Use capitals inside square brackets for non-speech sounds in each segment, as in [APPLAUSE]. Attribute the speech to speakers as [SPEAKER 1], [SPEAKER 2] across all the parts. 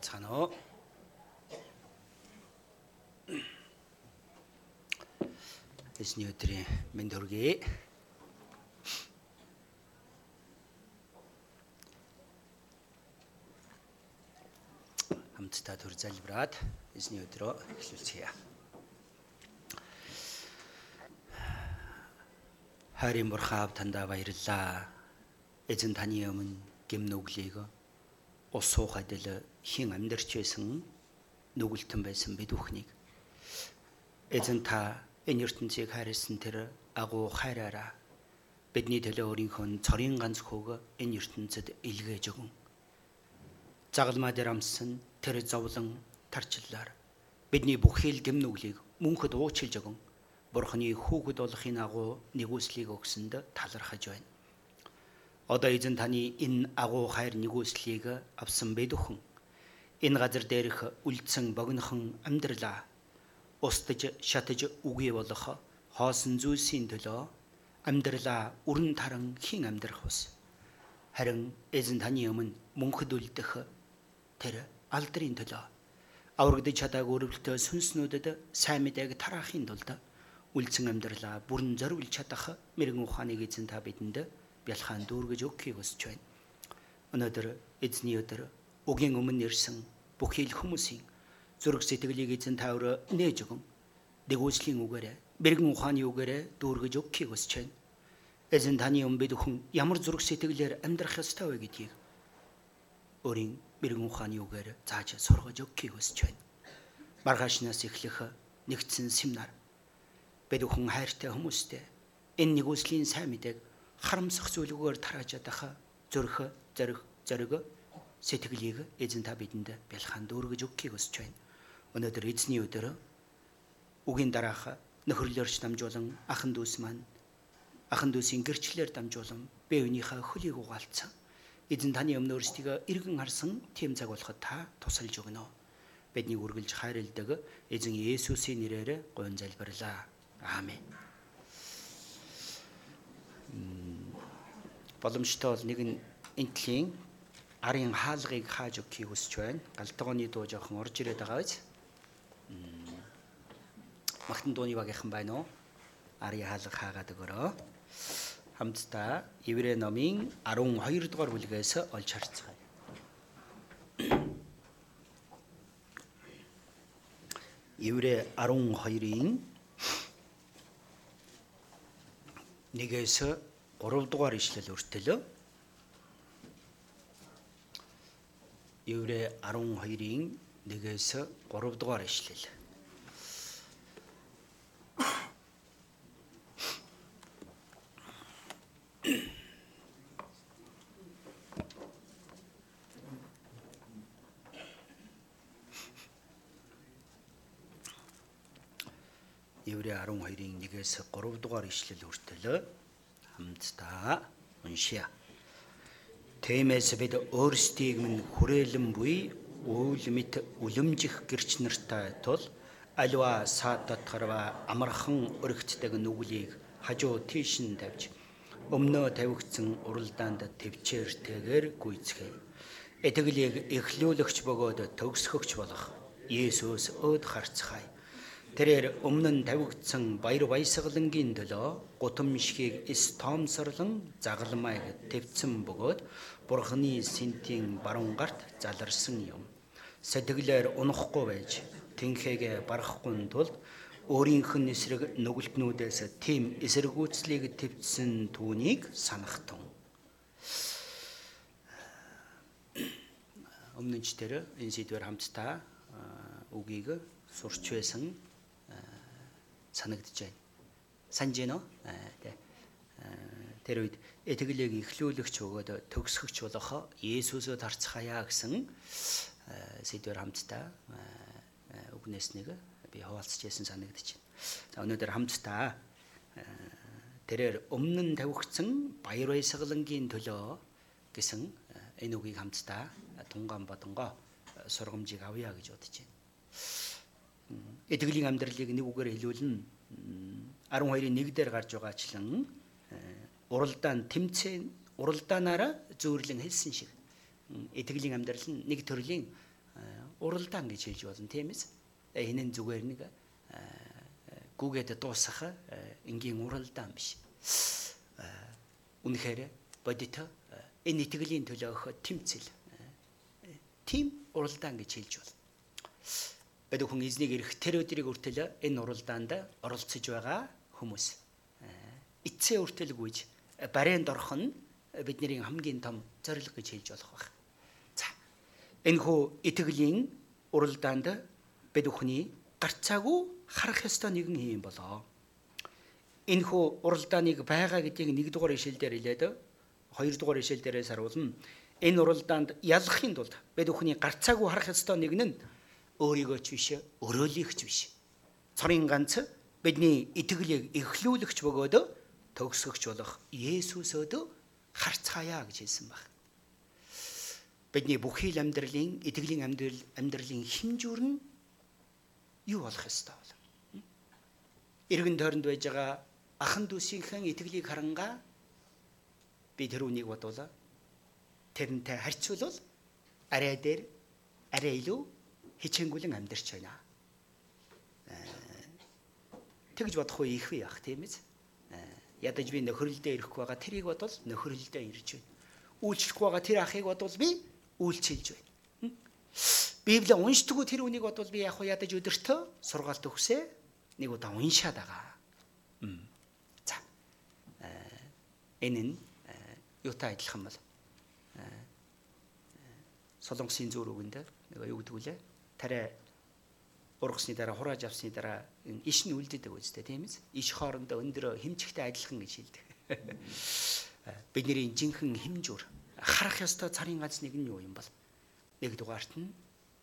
[SPEAKER 1] байцгаана уу. Эсний өдрийн мэнд хүргэе. хамтдаа төр залбираад эзний өдрөө эхлүүлцгээе. Харин бурхаав тандаа баярлаа. Эзэн таны өмнө гим нүглийг ус суухад л хин амьдарч байсан нүгэлтэн байсан бид бүхнийг эзэн та энэ ертөнцийг хайрлсан тэр агуу хайраараа бидний төлөө өөрийнхөө цорын ганц хүүг энэ ертөнцид илгээж өгөн загалмаа дээр амссан тэр зовлон тарчлаар бидний бүхэл гэм нүглийг мөнхөд уучлж өгөн Бурхны хүүхэд болохын агуу нэгүслийг өгсөнд талархаж байна. Одоо эзэн таны энэ агуу хайр нэгүслийг авсан бэ дөхөн. Энэ газар дээрх үлдсэн богинохон амьдралаа устж шатж үгүй болох хоосон зүйлсийн төлөө амьдралаа үрэн таран хин амьдрах ус. Харин эзэн таны өмнө мөнхөд үлдэх тэр алдрын төлөө аврагдж чадаагүй өрөвлөлтөө сүнснүүдэд сайн мэдээг тараахын тулд үлдсэн амьдралаа бүрэн зориулж чадах мэрэгэн ухааныг эзэн та бидэнд бялхаан дүүргэж өгөхийг хүсэж байна. Өнөөдөр эзний өдөр үгийн өмнө ирсэн бүхий л хүмүүсийн зүрх сэтгэлийг эзэн та өрөө нээж өгөн дэгүүслийн үгээрээ мэрэгэн ухааны үгээрээ дүүргэж өгөхийг хүсэж байна. Эзэн таны өмнө бид хүн ямар зүрх сэтгэлээр амьдрах ёстой вэ гэдгийг өөрийн мэрэгэн ухааны үгээр зааж сургаж өгөхийг хүсэж байна. Маргаашнаас эхлэх нэгдсэн семинар бид бүхэн хайртай хүмүүстэй энэ нэгүслийн сайн мэдээг харамсах зүйлгээр тарааж ядах зөрөх зориг зориг сэтгэлийг эзэн та бидэнд бэлхан дүүргэж өгөхийг хүсэж байна. Өнөөдөр эзний өдөр үгийн дараах нөхөрлөөрч дамжуулан ахан дүүс маань ахан дүүсийн гэрчлэлээр дамжуулан бие биенийхээ хөлийг угаалцсан. Эзэн таны өмнө өөрсдийгөө иргэн харсан тийм цаг болоход та тусалж өгнө. Бидний үргэлж хайрладаг эзэн Есүсийн нэрээр гойн залбирлаа. Аамен. Боломжтой бол нэг нь энтлийн арын хаалгыг хааж өгөхийг хүсэж байна. Галтгооны дуу жоохон орж ирээд байгаа биз? Магтан дууны багийнхан байна уу? Арын хаалга хаагаад өгөрөө. Хамтдаа Еврей номын 12 дугаар бүлгээс олж харцгаая. [CLEARS THROAT] Еврей 12-ийн нэгээс 3 дугаар ишлэл өртөлөө. Еврэ 12-ийн нэгээс 3 дугаар ишлэл. Еврэ 12-ийн 1-ээс 3 дугаар ишлэл хүртэл хамтдаа уншия. Тэмээс бид өөрсдийг минь хүрээлэн буй үйл мэт үлэмжих гэрч нартай тул аливаа саад дотгорва амархан өргөцдөг нүглийг хажуу тийш нь тавьж өмнөө тавигдсан уралдаанд төвчээртэйгээр гүйцгээе. Итгэлийг эхлүүлэгч бөгөөд төгсгөгч болох Есүс өөд харцгаая Тэрээр өмнө нь тавигдсан баяр баясгалангийн төлөө гутамшгийг эс тоомсорлон загалмайг твцэн бөгөөд бурхны сэнтийн баруун гарт заларсан юм. Сэтгэлээр унахгүй байж тэнхээгээ барахгүй тулд өөрийнх нь эсрэг нүгэлтнүүдээс тийм эсэргүүцлийг твцсэн түүнийг санахтун. Өмнө нь ч тэр энэ сэдвэр хамтдаа үгийг сурч байсан санагдж байна. Санж гэнэ үү? Тэ. Тэр үед итгэлийг эхлүүлэгч өгөөд төгсгөгч болох Есүсөө тарцгаая гэсэн сэдвэр хамтдаа үгнээс нэг би хуваалцж ясан санагдаж байна. За өнөөдөр хамтдаа тэрээр өмнө нь тавигдсан баяр баясгалангийн төлөө гэсэн энэ үгийг хамтдаа тунгаан бодонгоо сургамжийг авъя гэж бодож байна итгэлийн амьдралыг нэг үгээр хэлүүлнэ 12-ийн 1 дээр гарч байгаачлан уралдаан тэмцээн уралдаанаараа зөөрлөн хэлсэн шиг итгэлийн амьдрал нь нэг төрлийн уралдаан гэж хэлж болно тийм ээ. Энэ нь зүгээр нэг гүгээд дуусах энгийн уралдаан биш. Үнэхээр бодит энэ итгэлийн төлөө өгөх тэмцэл. Тим уралдаан гэж хэлж болно. Бид хүн эзнийг ирэх тэр өдрийг үртэл энэ уралдаанд оролцож байгаа хүмүүс. Эцсийн үртэл гүйж барайнд орох нь бидний хамгийн том зорилго гэж хэлж болох байна. За. Энэ хүү итгэлийн уралдаанд бид бүхний гарцаагүй харах ёстой нэгэн юм болоо. Энэ хүү уралдааныг байгаа гэдгийг нэгдүгээр ишлэлээр хэлээд хоёрдугаар ишлэлдээрээс харуулна. Энэ уралдаанд ялахын тулд бид бүхний гарцаагүй харах ёстой нэг нь өөрийгөө ч биш, өрөөлийгч биш. Цорын ганц бидний итгэлийг эхлүүлэгч бөгөөд төгсгөгч болох Есүсөөд харцгаая гэж хэлсэн баг. Бидний бүхий л амьдралын итгэлийн амьдрал амьдралын хинжүүр нь юу болох ёстой бол. Иргэн тойронд байж байгаа ахан дүүсийнхэн итгэлийг харангаа би тэр үнийг бодвол тэрнтэй харьцуулбал арай дээр арай илүү хичээнгүлэн амьдарч байна. Э, тэгж бодохгүй их бий ах тийм ээ. Ядаж би нөхөрлөлдөө ирэхгүй байгаа тэрийг бодвол нөхөрлөлдөө ирж байна. Үйлчлэхгүй байгаа тэр ахыг бодвол би үйлчилж байна. Библийг уншдаггүй тэр үнийг бодвол би яг ядаж өдөртөө сургаалт өгсөө нэг удаа уншаад байгаа. За. Э, энэ нь э, юутай адилхан бол солонгосын зүүр үгэнд нэг юу гэдэг вүлээ тариа ургасны дараа хурааж авсны дараа иш нь үлддэг үстэй тийм ээ. Иш хоорондоо өндөр хэмжигтэй адилхан гэж хэлдэг. [LAUGHS] Бидний жинхэнэ хэмжүүр харах ёстой царын гац нэг нь юу юм бол нэгдүгээрт нь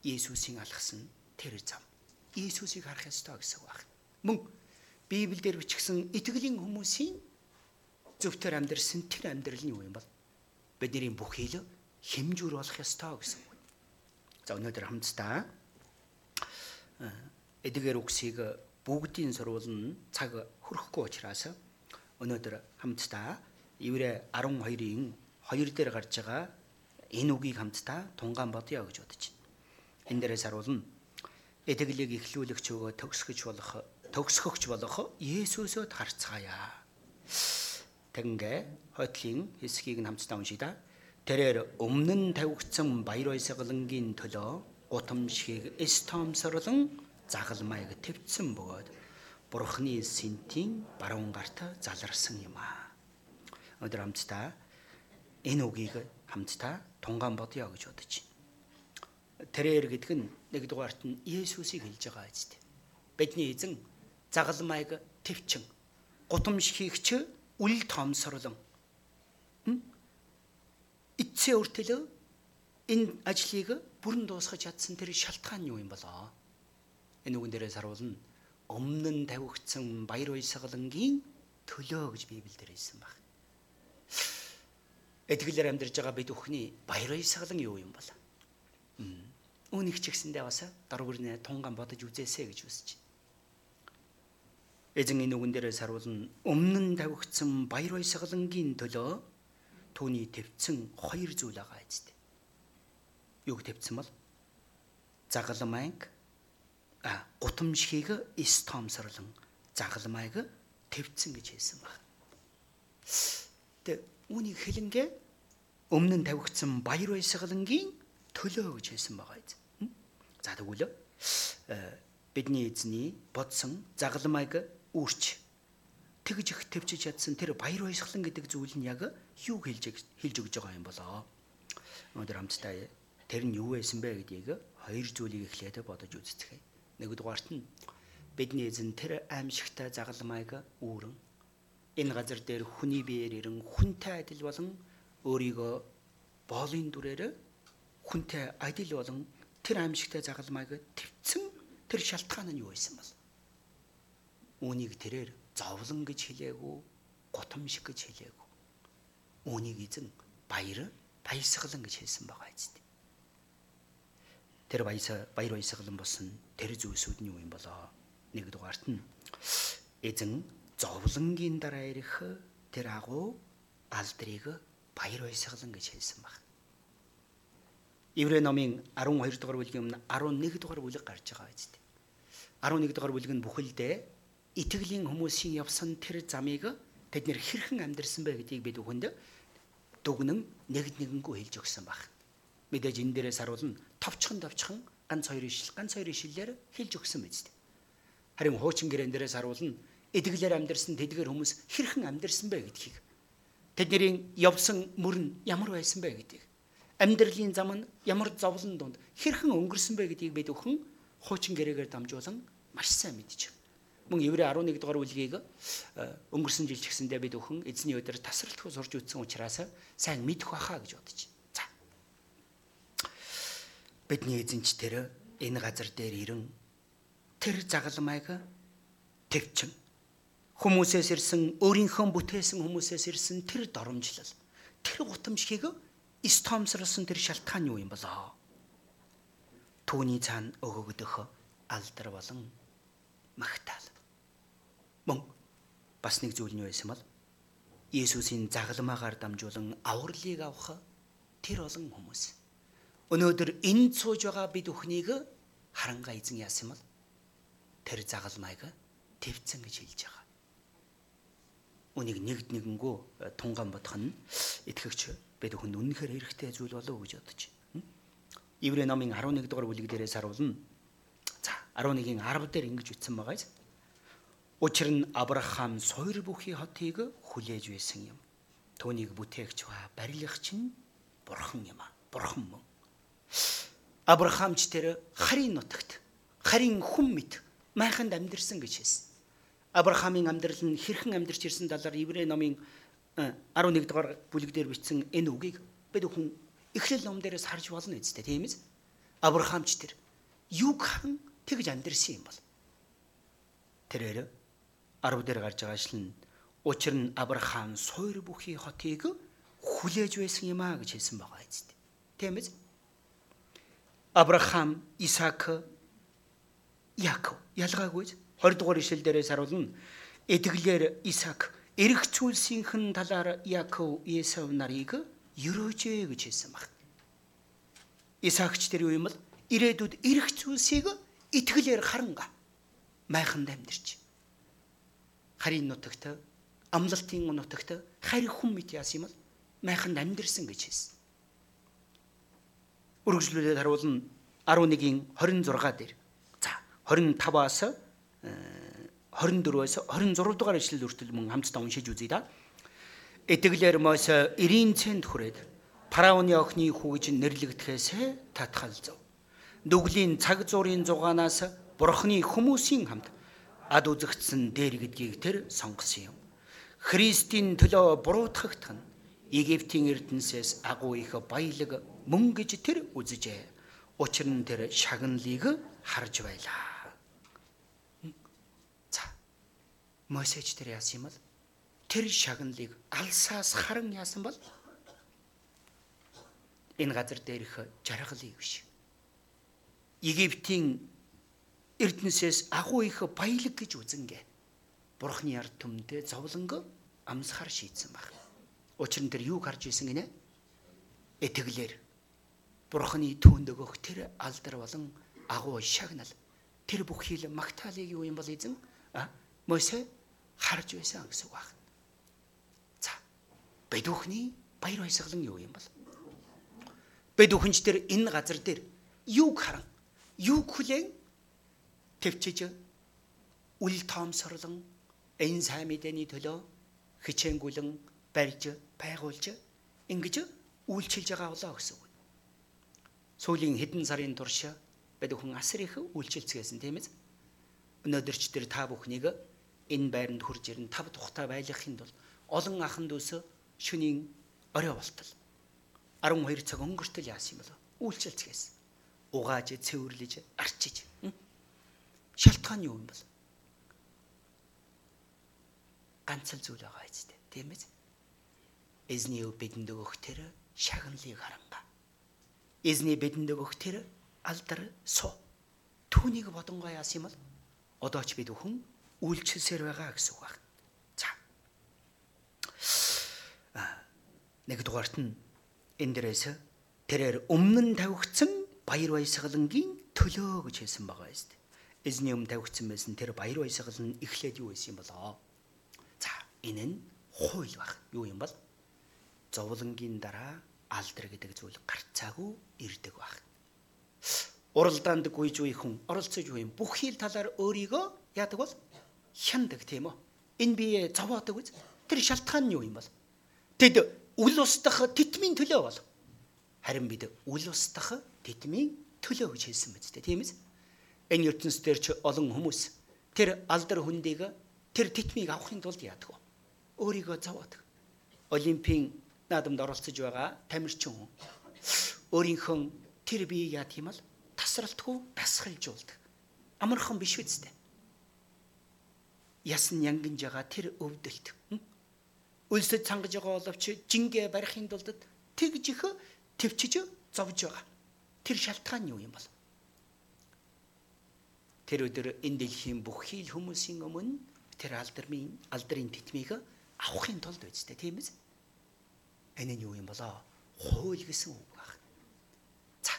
[SPEAKER 1] Иесусийн алгасан тэр зам. Иесусыг харах ёстой гэсэн үг байна. Мөн Библиэлд бичигдсэн итгэлийн хүмүүсийн зөвхөн амьдрсан тэр амьдрал нь юу юм бол бидний бүхий л хэмжүүр болох ёстой гэсэн үг. За өнөөдөр хамтдаа эдгээр үгсийг бүгдийн сурвалн цаг хүрэхгүй учраас өнөөдөр хамтдаа Еврэ 12-ийн 2 дээр гарч байгаа энэ үгийг хамтдаа тунгаан бодъё гэж бодож байна. Энэ дээрээс харуулна. Эдгэлийг эхлүүлэгч өгөө төгсгөж болох төгсгөгч болох Есүсөд харцгаая. Тэгнгээ хойтлын хэсгийг нь хамтдаа уншия да. Тэрээр өмнө нь тавигдсан баяр баясгалангийн төлөө гутамшгийг эстомсорлон загалмайг твцсэн бөгөөд бурхны синтийн баруун гарт заларсан юм аа. Өнөөдөр хамтдаа энэ үгийг хамтдаа тунгаан бодъё гэж бодож байна. Тэрээр гэдэг нь нэгдүгээрт нь Есүсийг хэлж байгаа үстэй. Бидний эзэн загалмайг твчин гутамшигч үл томсорлон эцсийн үртэлөө энэ ажлыг бүрэн дуусгаж чадсан тэр шалтгаан юу юм болоо? Энэ үгэн дээрээс харуулна. Өмнө нь тавигдсан баяр баясгалангийн төлөө гэж Библиэлд хэлсэн баг. Эдгэлээр амьдарч байгаа бид бүхний баяр баясгалан юу юм бол? Үүнийг ч гэсэндээ бас даргүрнээ тунгаан бодож үзээсэй гэж үсэж байна. Эзэн энэ үгэн дээрээс харуулна. Өмнө нь тавигдсан баяр баясгалангийн төлөө түүний төвцөн хоёр зүйл байгаа эцтэй юг тавьсан бол загалмайг а гутамшгийг стомсорлон загалмайг тавьсан гэж хэлсэн баг. Тэ үүнийг хэлэнгээ өмнө нь тавигдсан баяр баясгалангийн төлөө гэж хэлсэн байгаа юм. За тэгвэл бидний эзний бодсон загалмайг үүрч тэгж их төвчж чадсан тэр баяр баясгалан гэдэг зүйл нь яг юу хэлж хэлж өгж байгаа юм болоо. Өнөөдөр хамтдаа тэр нь юу байсан бэ гэдгийг хоёр зүйлийг эхлээд бодож үзцгээе. Нэгдүгээрт нь бидний эзэн тэр аимшигтай загалмайг үүрэн энэ газар дээр хүний биеэр ирэн хүнтэй адил болон өөрийгөө боолын дүрээр хүнтэй адил болон тэр аимшигтай загалмайг твцэн тэр шалтгаан нь юу байсан бол? Үүнийг тэрээр зовлон гэж хэлээгүй гутамшиг гэж хэлээгүй. Үүнийг эзэн баяр баясгалан гэж хэлсэн байгаа юм тэр баяса баяр баясгалан болсон тэр зүйлсүүд нь юу юм болоо нэгдүгээрт нь эзэн зовлонгийн дараа ирэх тэр агуу алдрыг баяр баясгалан гэж хэлсэн баг. Иврэ номын 12 дугаар бүлгийн өмнө 11 дугаар бүлэг гарч байгаа биз дээ. 11 дугаар бүлэг нь бүхэлдээ итгэлийн хүмүүсийн явсан тэр замыг тэд нэр хэрхэн амьдрсан бэ гэдгийг бид бүхэнд дүгнэн нэгд нэгэнгүү хэлж өгсөн баг. Мэдээж энэ дээрээс харуулна товчхон товчхон ганц хоёр ишил ганц хоёр ишиллэр хэлж өгсөн биз дээ. Харин хуучин гэрэн дээрээс харуулна эдгэлээр амьдрсан тэдгээр хүмүүс хэрхэн амьдрсан бэ гэдгийг. Тэдний явсан мөрн ямар байсан бэ гэдгийг. Амьдралын зам нь ямар зовлон донд хэрхэн өнгөрсөн бэ гэдгийг бид өхөн хуучин гэрээгээр дамжуулан маш сайн байна. Мөн Еврэ 11 дугаар бүлгийг э, өнгөрсөн жил ч гэсэндээ бид өхөн эзний өдөр тасралтгүй сурж үтсэн учраас сайн мэдэх байхаа гэж бодож. Бидний эзэнч тэр энэ газар дээр ирэн тэр загалмайг төвчин хүмүүсээс ирсэн өөрийнхөө бүтээсэн хүмүүсээс ирсэн тэр доромжлол тэр гутамжийг стомсорсон тэр шалтгаан юу юм болоо? Түүний цаана өгөгдөх алдар болон магтаал. Мөн бас нэг зүйл нь байсан бол Есүсийн загалмаагаар дамжуулан авралыг авах тэр олон хүмүүс. Өнөөдөр энд сууж байгаа бид бүхнийг харанга эзэн яасан бол тэр загалмайг твцэн гэж хэлж байгаа. Үнийг нэгд нэгэнгүү тунгаан бодох нь итгэгч бид бүхэнд үнэнхээр хэрэгтэй зүйл болов уу гэж бодож байна. Иврэ номын 11 дугаар бүлэг дээрээс харуулна. За 11-ийн 10 дээр ингэж үтсэн байгаа. Учир нь Авраам сойр бүхий хотыг хүлээж байсан юм. Түүнийг бүтээгч ба барилгач нь бурхан юм а. Бурхан мөн. Авраамч тэр харийн нутагт харийн хүн мэд майханд амьдэрсэн гэж хэлсэн. Авраамийн амьдрал нь хэрхэн амьдарч ирсэн талаар Иврэ номын 11 дугаар бүлэг дээр бичсэн энэ үгийг бид хүн эхлэл ном дээрээс харж болно үстэй тийм ээ. Авраамч тэр юг хан тэгж амьдрсан юм бол. Тэрээр 10 дээр гарч байгаа шил нь учир нь Авраам сойр бүхий хотыг хүлээж байсан юм а гэж хэлсэн байгаа үстэй. Тийм ээ. Авраам, Исаак, Яаков ялгаагүй 20 дугаар ишлэл дээрээс харуулна. Эдгэлээр Исаак эрх зүйлсийнхэн талаар Яков Есав нарыг ерөөжээ гэж хэлсэн баг. Исаакч тэр юу юм бол ирээдүйд эрх зүйлсийг итгэлээр харанга майханд амьдэрч. Харийн нутагт амлалтын нутагт харь хүн мэт яасан юм бол майханд амьдэрсэн гэж хэлсэн. Үргэлжлүүлээд харуулна 11-ийн 26 дээр. За 25-аас 24-өөс 26 дугаар ишлэл хүртэл мөн хамтдаа уншиж үзье да. Эдгэлэр Мосе 90 цент хүрээд фараоны охины хүү гэж нэрлэгдэхээс татгалзав. Нүглийн цаг зуурын зугаанаас бурхны хүмүүсийн хамт ад үзэгдсэн дээр гэдгийг тэр сонгосон юм. Христийн төлөө буруутгагдах нь Египтийн эрдэнсээс агуу их баялаг мөн гэж тэр үзжээ. Учир нь тэр шагналыг харж байлаа. Мосеч тэр яасан юм бол тэр шагналыг алсаас харан яасан бол энэ газар дээрх жаргалыг биш. Египтийн эрдэнэсээс агуу их баялаг гэж үзэнгээ. Бурхны ард түмэндээ зовлонго амсахаар шийдсэн баг. Учир нь тэр юу харж исэн гинэ? Этгэлэр Бурхны түүнд өгөх тэр алдар болон агуу шагнал тэр бүх хил магтаалыг юу юм бол эзэн а Мосе харж байсан гэсэн үг байна. За. Бэдүүхний баяр баясгалан юу юм бол? Бэдүүхэнч тэр энэ газар дээр юуг харан, юуг хүлээн төвчж үл тоомсорлон энэ сайн мэдээний төлөө хичээнгүлэн барьж байгуулж ингэж үйлчилж байгаа болоо гэсэн үг. Сүүлийн хэдэн сарын турш бэдүүхэн асар их үйлчилцгээсэн тийм ээ. Өнөөдөр ч тэр та бүхнийг энэ байранд хурж ирэн тав тухтай байлгахын тулд олон ахын дүүс шөнийн орой болтол 12 цаг өнгөртөл яасан юм бол үйлчлэлцгээс угааж цэвэрлэж арчиж шалтгаан юу юм бол? Ганц л зүйл байгаа үстэй тийм ээ эзний өв бидэнд өгөх тэр шагналыг харанга эзний бидэнд өгөх тэр алдар суу түүнийг бодонгоо яасан юм бол одоо ч бид бүхэн үйлчлсээр байгаа гэсэн үг байна. За. Нэг дугаарт нь энэ дээрээс тэрээр өмнө нь тавигдсан баяр баясгалангийн төлөө гэж хэлсэн байгаа юм. Эзний өмнө тавигдсан байсан тэр баяр баясгал нь эхлээд юу байсан юм болоо? За, энэ нь хууль баг. Юу юм бол? Зовлонгийн дараа алдар гэдэг зүйл гарцаагүй ирдэг баг. Уралдаанд гүйж үе хүн оролцож үе бүх хил талаар өөрийгөө яадаг бол хяндаг тийм үү? Энэ бие зовоодаг үз. Тэр шалтгаан нь юу юм бол? Тэд үл устдах титмийн төлөө бол. Харин бид үл устдах титмийн төлөө гэж хэлсэн дээ тийм ээ. Энэ ертөнцийн дээр ч олон хүмүүс тэр алдар хүндийг тэр титмийг авахын тулд яадаг вэ? Өөрийгөө зовоодаг. Олимпийн наадамд оролцож байгаа тамирчин хүн өөрийнхөө тэр бие яа тийм л тасралтгүй дасгалжуулдаг. Амархан биш үсттэй. Ясн янгинж байгаа тэр өвдөлт. Үлсэд цангаж байгаа боловч жингээ барихын тулд тэгж их төвчж зовж байгаа. Тэр шалтгаан юу юм бол? Тэр өдөр энэ дэлхийн бүх хил хүмүүсийн өмнө тэр алдрын алдрын титмийг авахын тулд үсттэй тийм ээ. Энэ нь юу юм болоо? Хууль гэсэн үг баг. За.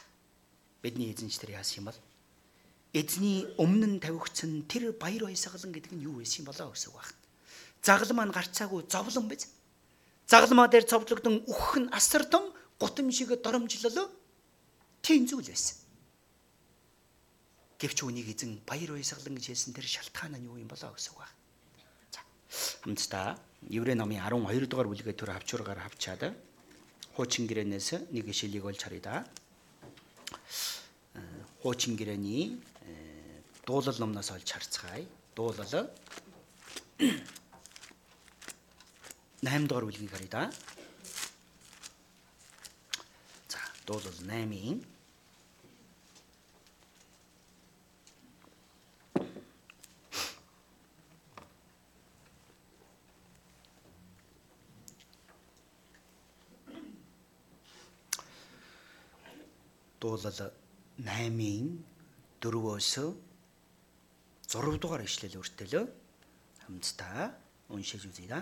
[SPEAKER 1] Бидний эзэнч тэр яасан юм бол? Эзний өмнө нь тавигдсан тэр баяр баясгалан гэдэг нь юу байсан юм болоо гэсэн үг баг. Загал маань гарцаагүй зовлон биз. Загалмаа дээр цовдлогдсон үхэх нь асартан гутам шиг доромжлол тийм зүйл байсан. Гэвч үнийг эзэн баяр баясгалан гэж хэлсэн тэр шалтгаан нь юу юм болоо гэсэн үг байна. За хамтдаа Еврей номын 12 дугаар бүлгээ төр хавчургаар хавчаад хуучин гэрээнээс нэг ишлэлийг олж харъя да. Э, хуучин гэрээний э, дуулал номноос олж харцгаая. Дуулал [CLEARS THROAT] 8 дугаар бүлгийг харъя да. дуулал 8-ийн дуулал 8-ийн 4-өөс 6 дугаар ишлэл өртөлөө хамтдаа уншиж үзье.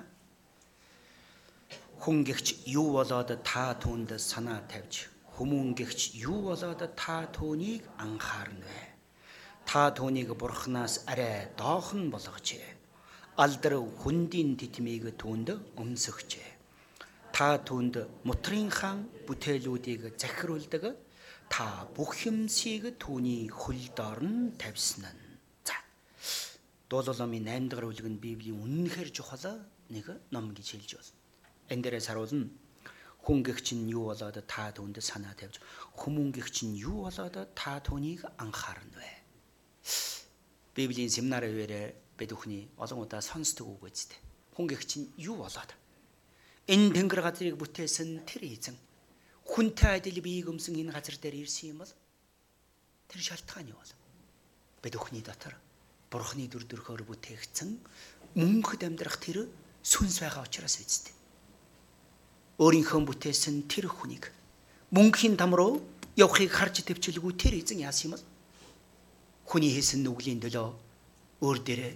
[SPEAKER 1] Хүн гихч юу болоод та түүнд санаа тавьж Хүмүүн гихч юу болоод та түүнийг анхаарна вэ? Та түүнийг бурхнаас арай доохон болгожээ. Алдар хүндийн титмийг түүнд өмсөхжээ. Та түүнд мутрынхаа бүтээлүүдийг захируулдаг. Та бүх юмсыг түүний хөл доор нь тавьсан нь. За. Дуулаламын 8 дахь бүлэг нь Библийн үнэнхээр чухал нэг ном гэж хэлж байна. Энэ дээрээс харуулна Хүн гихч нь юу болоод та түүнд санаа тавьж хүмүүн гихч нь юу болоод та түүнийг анхаарна вэ? Библийн семинар хэвээрээ бид бүхний олон удаа сонсдог үг үстэй. Хүн гихч нь юу болоод энэ тэнгэр газрыг бүтээсэн тэр эзэн хүнтэй адил биеийг өмсөн энэ газар дээр ирсэн юм бол тэр шалтгаан юу бол? Бид бүхний дотор бурхны дүр төрхөөр бүтээгдсэн мөнхөд амьдрах тэр сүнс байгаа учраас үстэй өөрийнхөө бүтээсэн тэр хүнийг мөнхийн там руу явахыг харж төвчлгүй тэр эзэн яасан юм бол хүний хийсэн нүглийн төлөө өөр дээрээ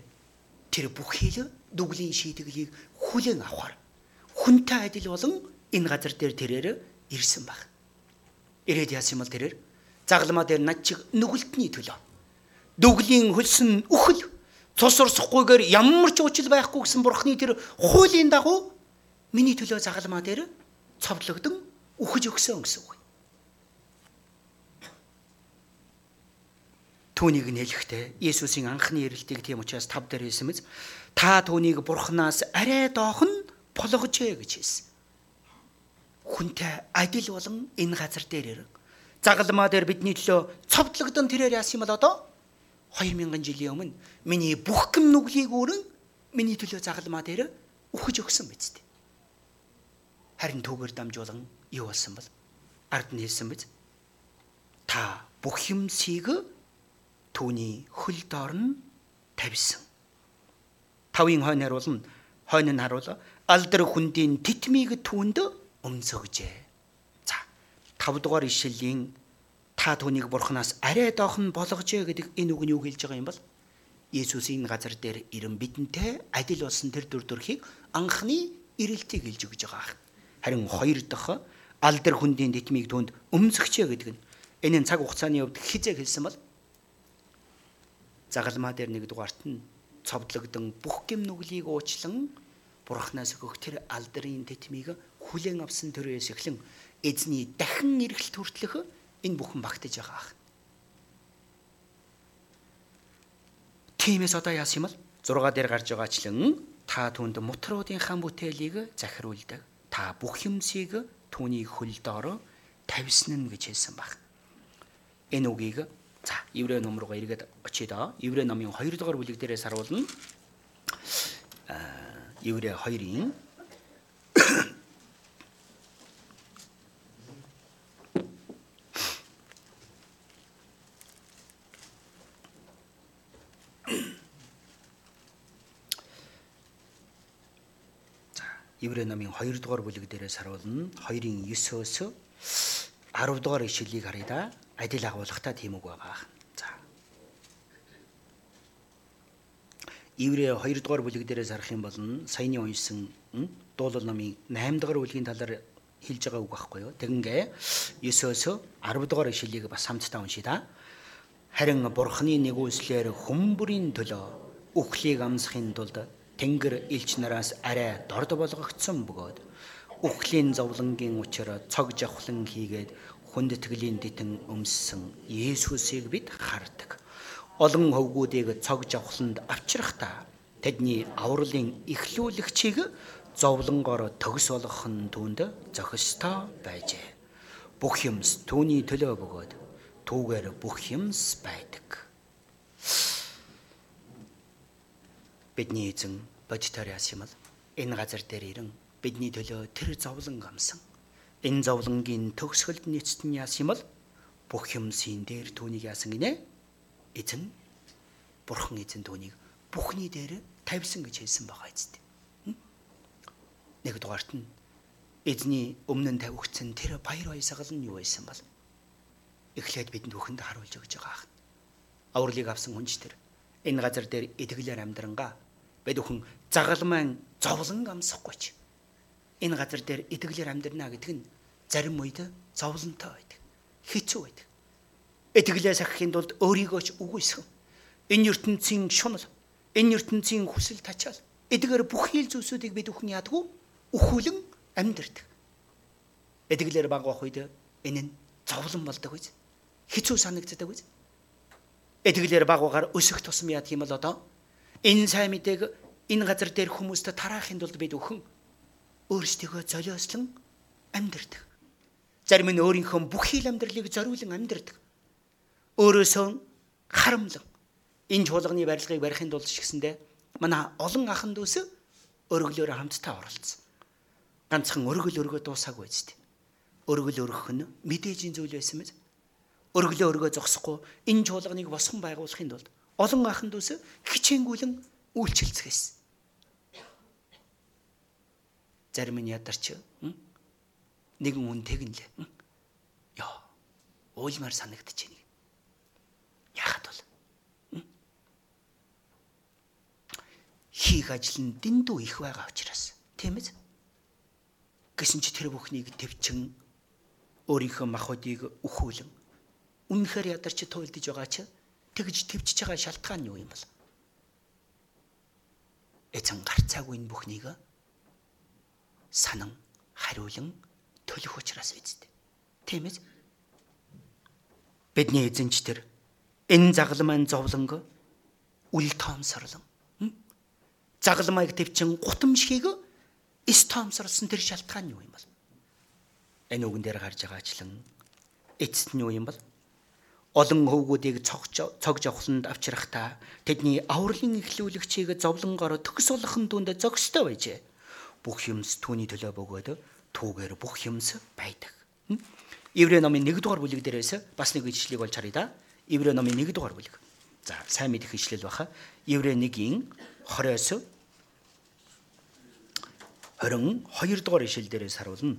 [SPEAKER 1] тэр бүх хил нүглийн шийдгэлийг хүлээн авахар хүнтэй адил болон энэ газар дээр тэрээр ирсэн баг. Ирээд яасан юм бол тэрээр загламаа дээр над чиг нүгэлтний төлөө нүглийн хөлсөн үхэл цус урсахгүйгээр ямар ч уучлал байхгүй гэсэн бурхны тэр хуулийн дагуу Миний төлөө загалмаа дээр цовдлогдсон үхэж өгсөн гэсэн үг. Түүнийг нэлэхдээ Есүсийн анхны ирэлтийг тийм учраас тав дээр хэлсэн мэз та түүнийг бурхнаас арай доохон болгожээ гэж хэлсэн. Хүнтэй адил болон энэ газар дээр загалмаа дээр бидний төлөө цовдлогдсон тэрээр яасан юм бол одоо? 2000 жилийн өмнө миний бүх гэм нүглийг өрн миний төлөө загалмаа дээр үхэж өгсөн биз дээ. Харин түүгээр дамжуулан юу болсон бэл ард нь хэлсэн биз? Та бүх юмсыг түүний хөл доор нь тавьсан. Тавын хойно харуулна хойно нь харуул алдар хүндийн титмийг түүнд өмсөжээ за тав дугаар ишлэлийн та түүнийг бурхнаас арай доохон болгожээ гэдэг энэ үг нь юу хэлж байгаа юм бол? Есүсийн газар дээр ирэн бидэнтэй адил болсон тэр дүр төрхийг анхны ирэлтийг хэлж өгж байгаа. Харин хоёр дахь алдар хүндийн тэтмийг түнд өмсгчээ гэдэг нь энэ цаг хугацааны хувьд хизээ хэлсэн бол? Загалмаа дээр нэгдүгээрт нь цовдлогдсон бүх гим нүглийг уучлан бурхнаас өгөх тэр алдрын тэтмийг хүлээн авсан төрөөс эхлэн эзний дахин эргэлт хүртлэх энэ бүхэн багтаж байгаа ах. Тимээс одоо яасан юм бол 6 дээр гарч байгаачлан та түнд мутруудынхаа бүтээлийг захируулдаг. Та бүх юмсыг түүний хөл доор тавьсан нь гэж хэлсэн баг. Энэ үгийг за Еврей ном руугаа эргээд очие доо. Еврей номын 2 дугаар бүлэг дээрээс харуулна. Аа Еврей 2-ын Еврей номын 2 дугаар бүлэг дээрээс харуулна. 2-ын 9-өөс 10 дугаар ишлэлийг харъя да. Адил агуулгатай тийм үг байгаа. За. Еврей 2 дугаар бүлэг дээрээс харах юм бол саяны уншсан дуулал номын 8 дугаар бүлгийн талаар хэлж байгаа үг байхгүй юу. Тэгингээ 9-өөс 10 дугаар ишлэлийг бас хамтдаа уншия да. Харин бурхны нэгүслэр хүмүүрийн төлөө үхлийг амсахын тулд Тэнгэр элч нараас арай дорд болгогдсон бөгөөд үхлийн зовлонгийн учраа цог жавхлан хийгээд хүндэтгэлийн дитэн өмссөн Есүсийг бид хардаг. Олон хөвгүүдийг цог жавхланд авчрахдаа тэдний авралын эхлүүлэгчийг зовлонгоор төгс болгох нь түүнд зохистой байжээ. Бүх юмс түүний төлөө бөгөөд түүгээр бүх юмс байдаг. Бидний эзэн бодитоор яасан юм бол энэ газар дээр ирэн бидний төлөө тэр зовлон амсан. Энэ зовлонгийн төгсгөлд нийцт нь яасан юм бол бүх юмсын дээр түүнийг яасан гинэ? Эзэн бурхан эзэн түүнийг бүхний дээр тавьсан гэж хэлсэн байгаа эцтэй. Нэг дугаарт нь эзний өмнө нь тавигдсан тэр баяр баясгал нь юу байсан бол эхлээд бидэнд бүхэнд харуулж өгч байгаа. Авралыг авсан хүнч тэр энэ газар дээр эдгэлээр амьдрангаа Бид бүхэн загалмайн зовлон амсахгүй ч энэ газар дээр итгэлээр амьдрна гэдэг нь зарим үед зовлонтой байдаг. Хэцүү байдаг. Итгэлээ сахихын тулд өөрийгөө ч үгүйсгэн. Энэ ертөнцийн шунал, энэ ертөнцийн хүсэл тачаал эдгээр бүх хил зүйлсүүдийг бид бүхэн яадгүй өхүүлэн амьдрдаг. Эдгэлээр багвах үед энэ нь зовлон болдог үз. Хэцүү санагддаг үз. Эдгэлээр багвахаар өсөх тусам яадаг юм бол одоо Энэ сайн мэдээг энэ газар дээр хүмүүст тараахын тулд бид өхөн өөрсдийгөө золиослон амьдардаг. Зарим нь өөрийнхөө бүх хил амьдралыг зориулан амьдардаг. Өөрөөсөө харамлан энэ чуулганы барилгыг барихын тулд ч гэсэндэ манай олон ахын дүүс өргөлөөр хамтдаа оролцсон. Ганцхан өргөл өргөө дуусаагүй зү. Өргөл өргөх нь мэдээжийн зүйл байсан мэт. Өргөлөө өргөө зогсохгүй энэ чуулганыг босгон байгуулахын тулд олон ахын дүүс хичээнгүйлэн үйлчилцгээсэн. Зарим нь ядарч нэгэн үн тэгнлээ. Яа. Уйлмаар байна. Яхад бол хийх ажил нь дэндүү их байгаа учраас тийм ээ. Гэсэн чи тэр бүхнийг төвчин өөрийнхөө махуудыг өхүүлэн үнэхээр ядарч туйлдж байгаа чинь тэгж төвчж байгаа шалтгаан юу юм бол? Эцэн гарцаагүй энэ бүхнийг санан хариулан төлөх учраас үсттэй. Тийм ээ. Бидний эзэнч тэр энэ загалмайн зовлонго үл тоомсорлон загалмайг төвчин гутамшгийг эс тоомсорлсон тэр шалтгаан юу юм бол? Энэ үгэн дээр гарч байгаачлан эцэст нь юу юм бол? Олон хөвгүүдийг цог жавхланд авчрахдаа тэдний авралын эхлүүлэгчийг зовлонгоор төгс болгохын түнд зогстой байжээ. Бүх юмс түүний төлөө бөгөөд түүгээр бүх юмс байдаг. Еврей номын 1 дугаар бүлэг дээрээс бас нэг ишлэлийг олж харъя да. Еврей номын 1 дугаар бүлэг. За, сайн мэдэх ишлэл баха. Еврей 1-ийн 20-оос 22 дугаар ишлэл дээрээс харуулна.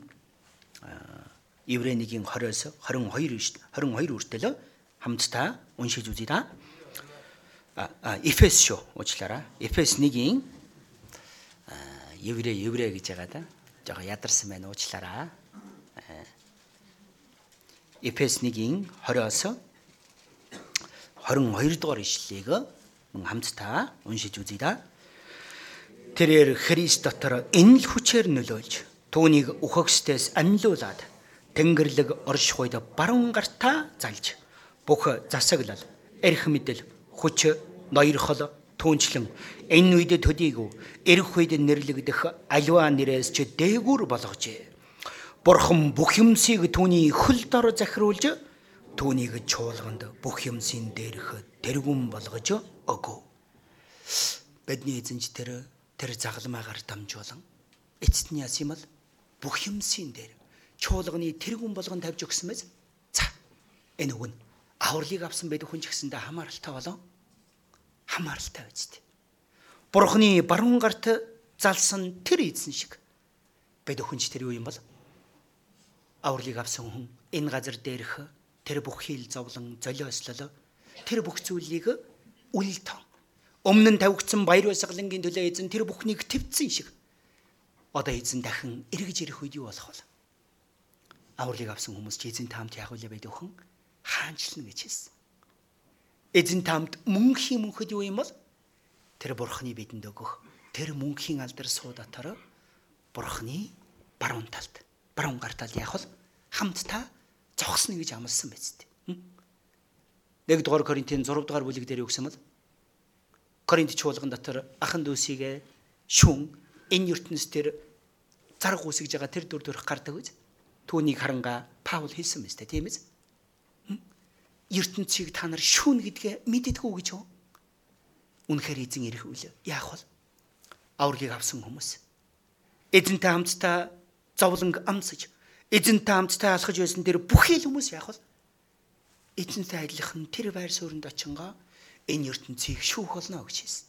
[SPEAKER 1] Еврей 1-ийн 20-оос 22 22 хүртэл хамтдаа уншиж үзье да. А, а Эфес шүү уучлаарай. Эфес 1-ийн еврей еврей гэж байгаа да. Жага ядарсан байна уучлаарай. Эфес 1-ийн 20-оос 22 дугаар ишлэлийг мөн хамтдаа уншиж үзье да. Тэрээр Христ дотор энэ л хүчээр нөлөөлж түүнийг үхэгсдээс амьлуулад Тэнгэрлэг оршихуйд баруун гартаа залж бүх засаглал, эрх мэдэл, хүч, ноёрхол, түүнчлэн энэ үед төдийгүй эрх үед нэрлэгдэх аливаа нэрээс ч дээгүүр болгожээ. Бурхан бүх юмсыг түүний хөл дор захируулж түүнийг чуулганд бүх юмсын дээрх тэргүн болгож өгөө. Бидний эзэнч тэр тэр загламаагаар дамжуулан эцний яс юм бол бүх юмсын дээр чуулганы тэргүн болгон тавьж өгсөн мэз. За энэ үг нь авралыг авсан байдаг хүн ч гэсэндээ хамааралтай болоо. Хамааралтай байц тээ. Бурхны баруун гарт залсан тэр эзэн шиг байдаг хүн ч тэр юу юм бол авралыг авсан хүн энэ газар дээрх тэр бүх хил зовлон золиослол тэр бүх зүйлийг үл тон Өмнө нь тавигдсан баяр баясгалангийн төлөө эзэн тэр бүхнийг твцсэн шиг. Одоо эзэн дахин эргэж ирэх үед юу болох вэ? Авралыг авсан хүмүүс чи эзэн таамт яах вэ байд өхөн хаанчлна гэж хэлсэн. Эзэн таамт мөнхийн мөнхөд юу юм бол тэр бурхны бидэнд өгөх тэр мөнхийн алдар суу дотор бурхны баруун талд баруун гар талд яах вэ? Хамтдаа зогсно гэж амласан биз дээ. Нэг дугаар Коринтын 6 дугаар бүлэг дээр юу гэсэн мэл? Коринт чуулган дотор ахан дүүсийгээ шүн энэ ертөнцийн тэр зарга үсгэж байгаа тэр дүр төрх гардаг үз. Түүнийг харанга Паул хэлсэн мэт тийм ээ. Ертөнцийг та нар шүүн гэдгээ мэддэггүй гэж юу? Үнэхээр эзэн ирэх үйл яах вэ? Авралыг авсан хүмүүс. Эзэнтэй хамтдаа зовлонг амсаж, эзэнтэй хамтдаа алхаж байсан тэр бүхий л хүмүүс яах вэ? Эзэнтэй адилхан тэр байр суурьнд очингаа энэ ертөнцийг шүүх болно гэж хэлсэн.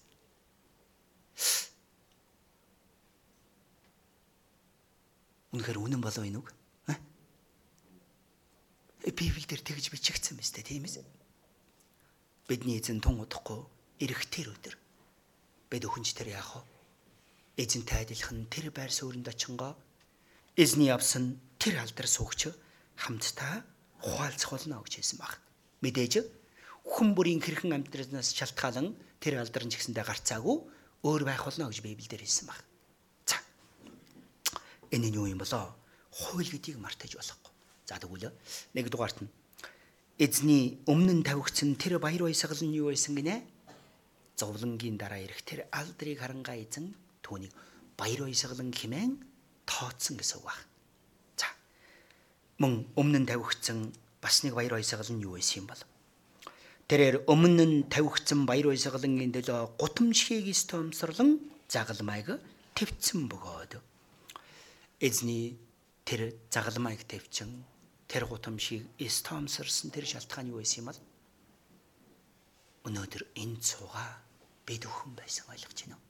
[SPEAKER 1] Үнэхээр үнэн болов энэ үг? Библиэлд тэгж бичигдсэн мэт тийм ээ. Бидний эзэн тун удахгүй ирэх тэр өдөр бид өхөнч тэр яах вэ? Эзэнтэй адилхан тэр байр суурьнд очингоо эзний явсан тэр алдар суугч хамтдаа ухаалцах болно гэж хэлсэн баг. Мэдээж хүн бүрийн хэрхэн амьдралнаас шалтгаалan тэр алдарн ч гэсэндээ гарцаагүй өөр байх болно гэж Библиэлд хэлсэн баг. За. Энэ нь юу юм болоо? Хууль гэдгийг мартаж болохгүй. За тэгвэл нэг дугаарт нь эзний өмнө нь тавигдсан тэр баяр баясгал нь юу байсан гинэ? Зовлонгийн дараа ирэх тэр алдрыг харангаа эзэн түүнийг баяр баясгалан хэмээн тооцсон гэсэн үг баг. За. Мөн өмнө нь тавигдсан бас нэг баяр баясгал нь юу байсан юм бол? Тэрээр өмнө нь тавигдсан баяр баясгалангийн төлөө гутамшгийг стомсорлон загалмайг твцсэн бөгөөд эзний тэр загалмайг твчин тэр гутамшийг стомсорсон тэр шалтгаан юу байсан юм бол өнөөдөр энэ цуга бид өхөн байсан ойлгож байна уу?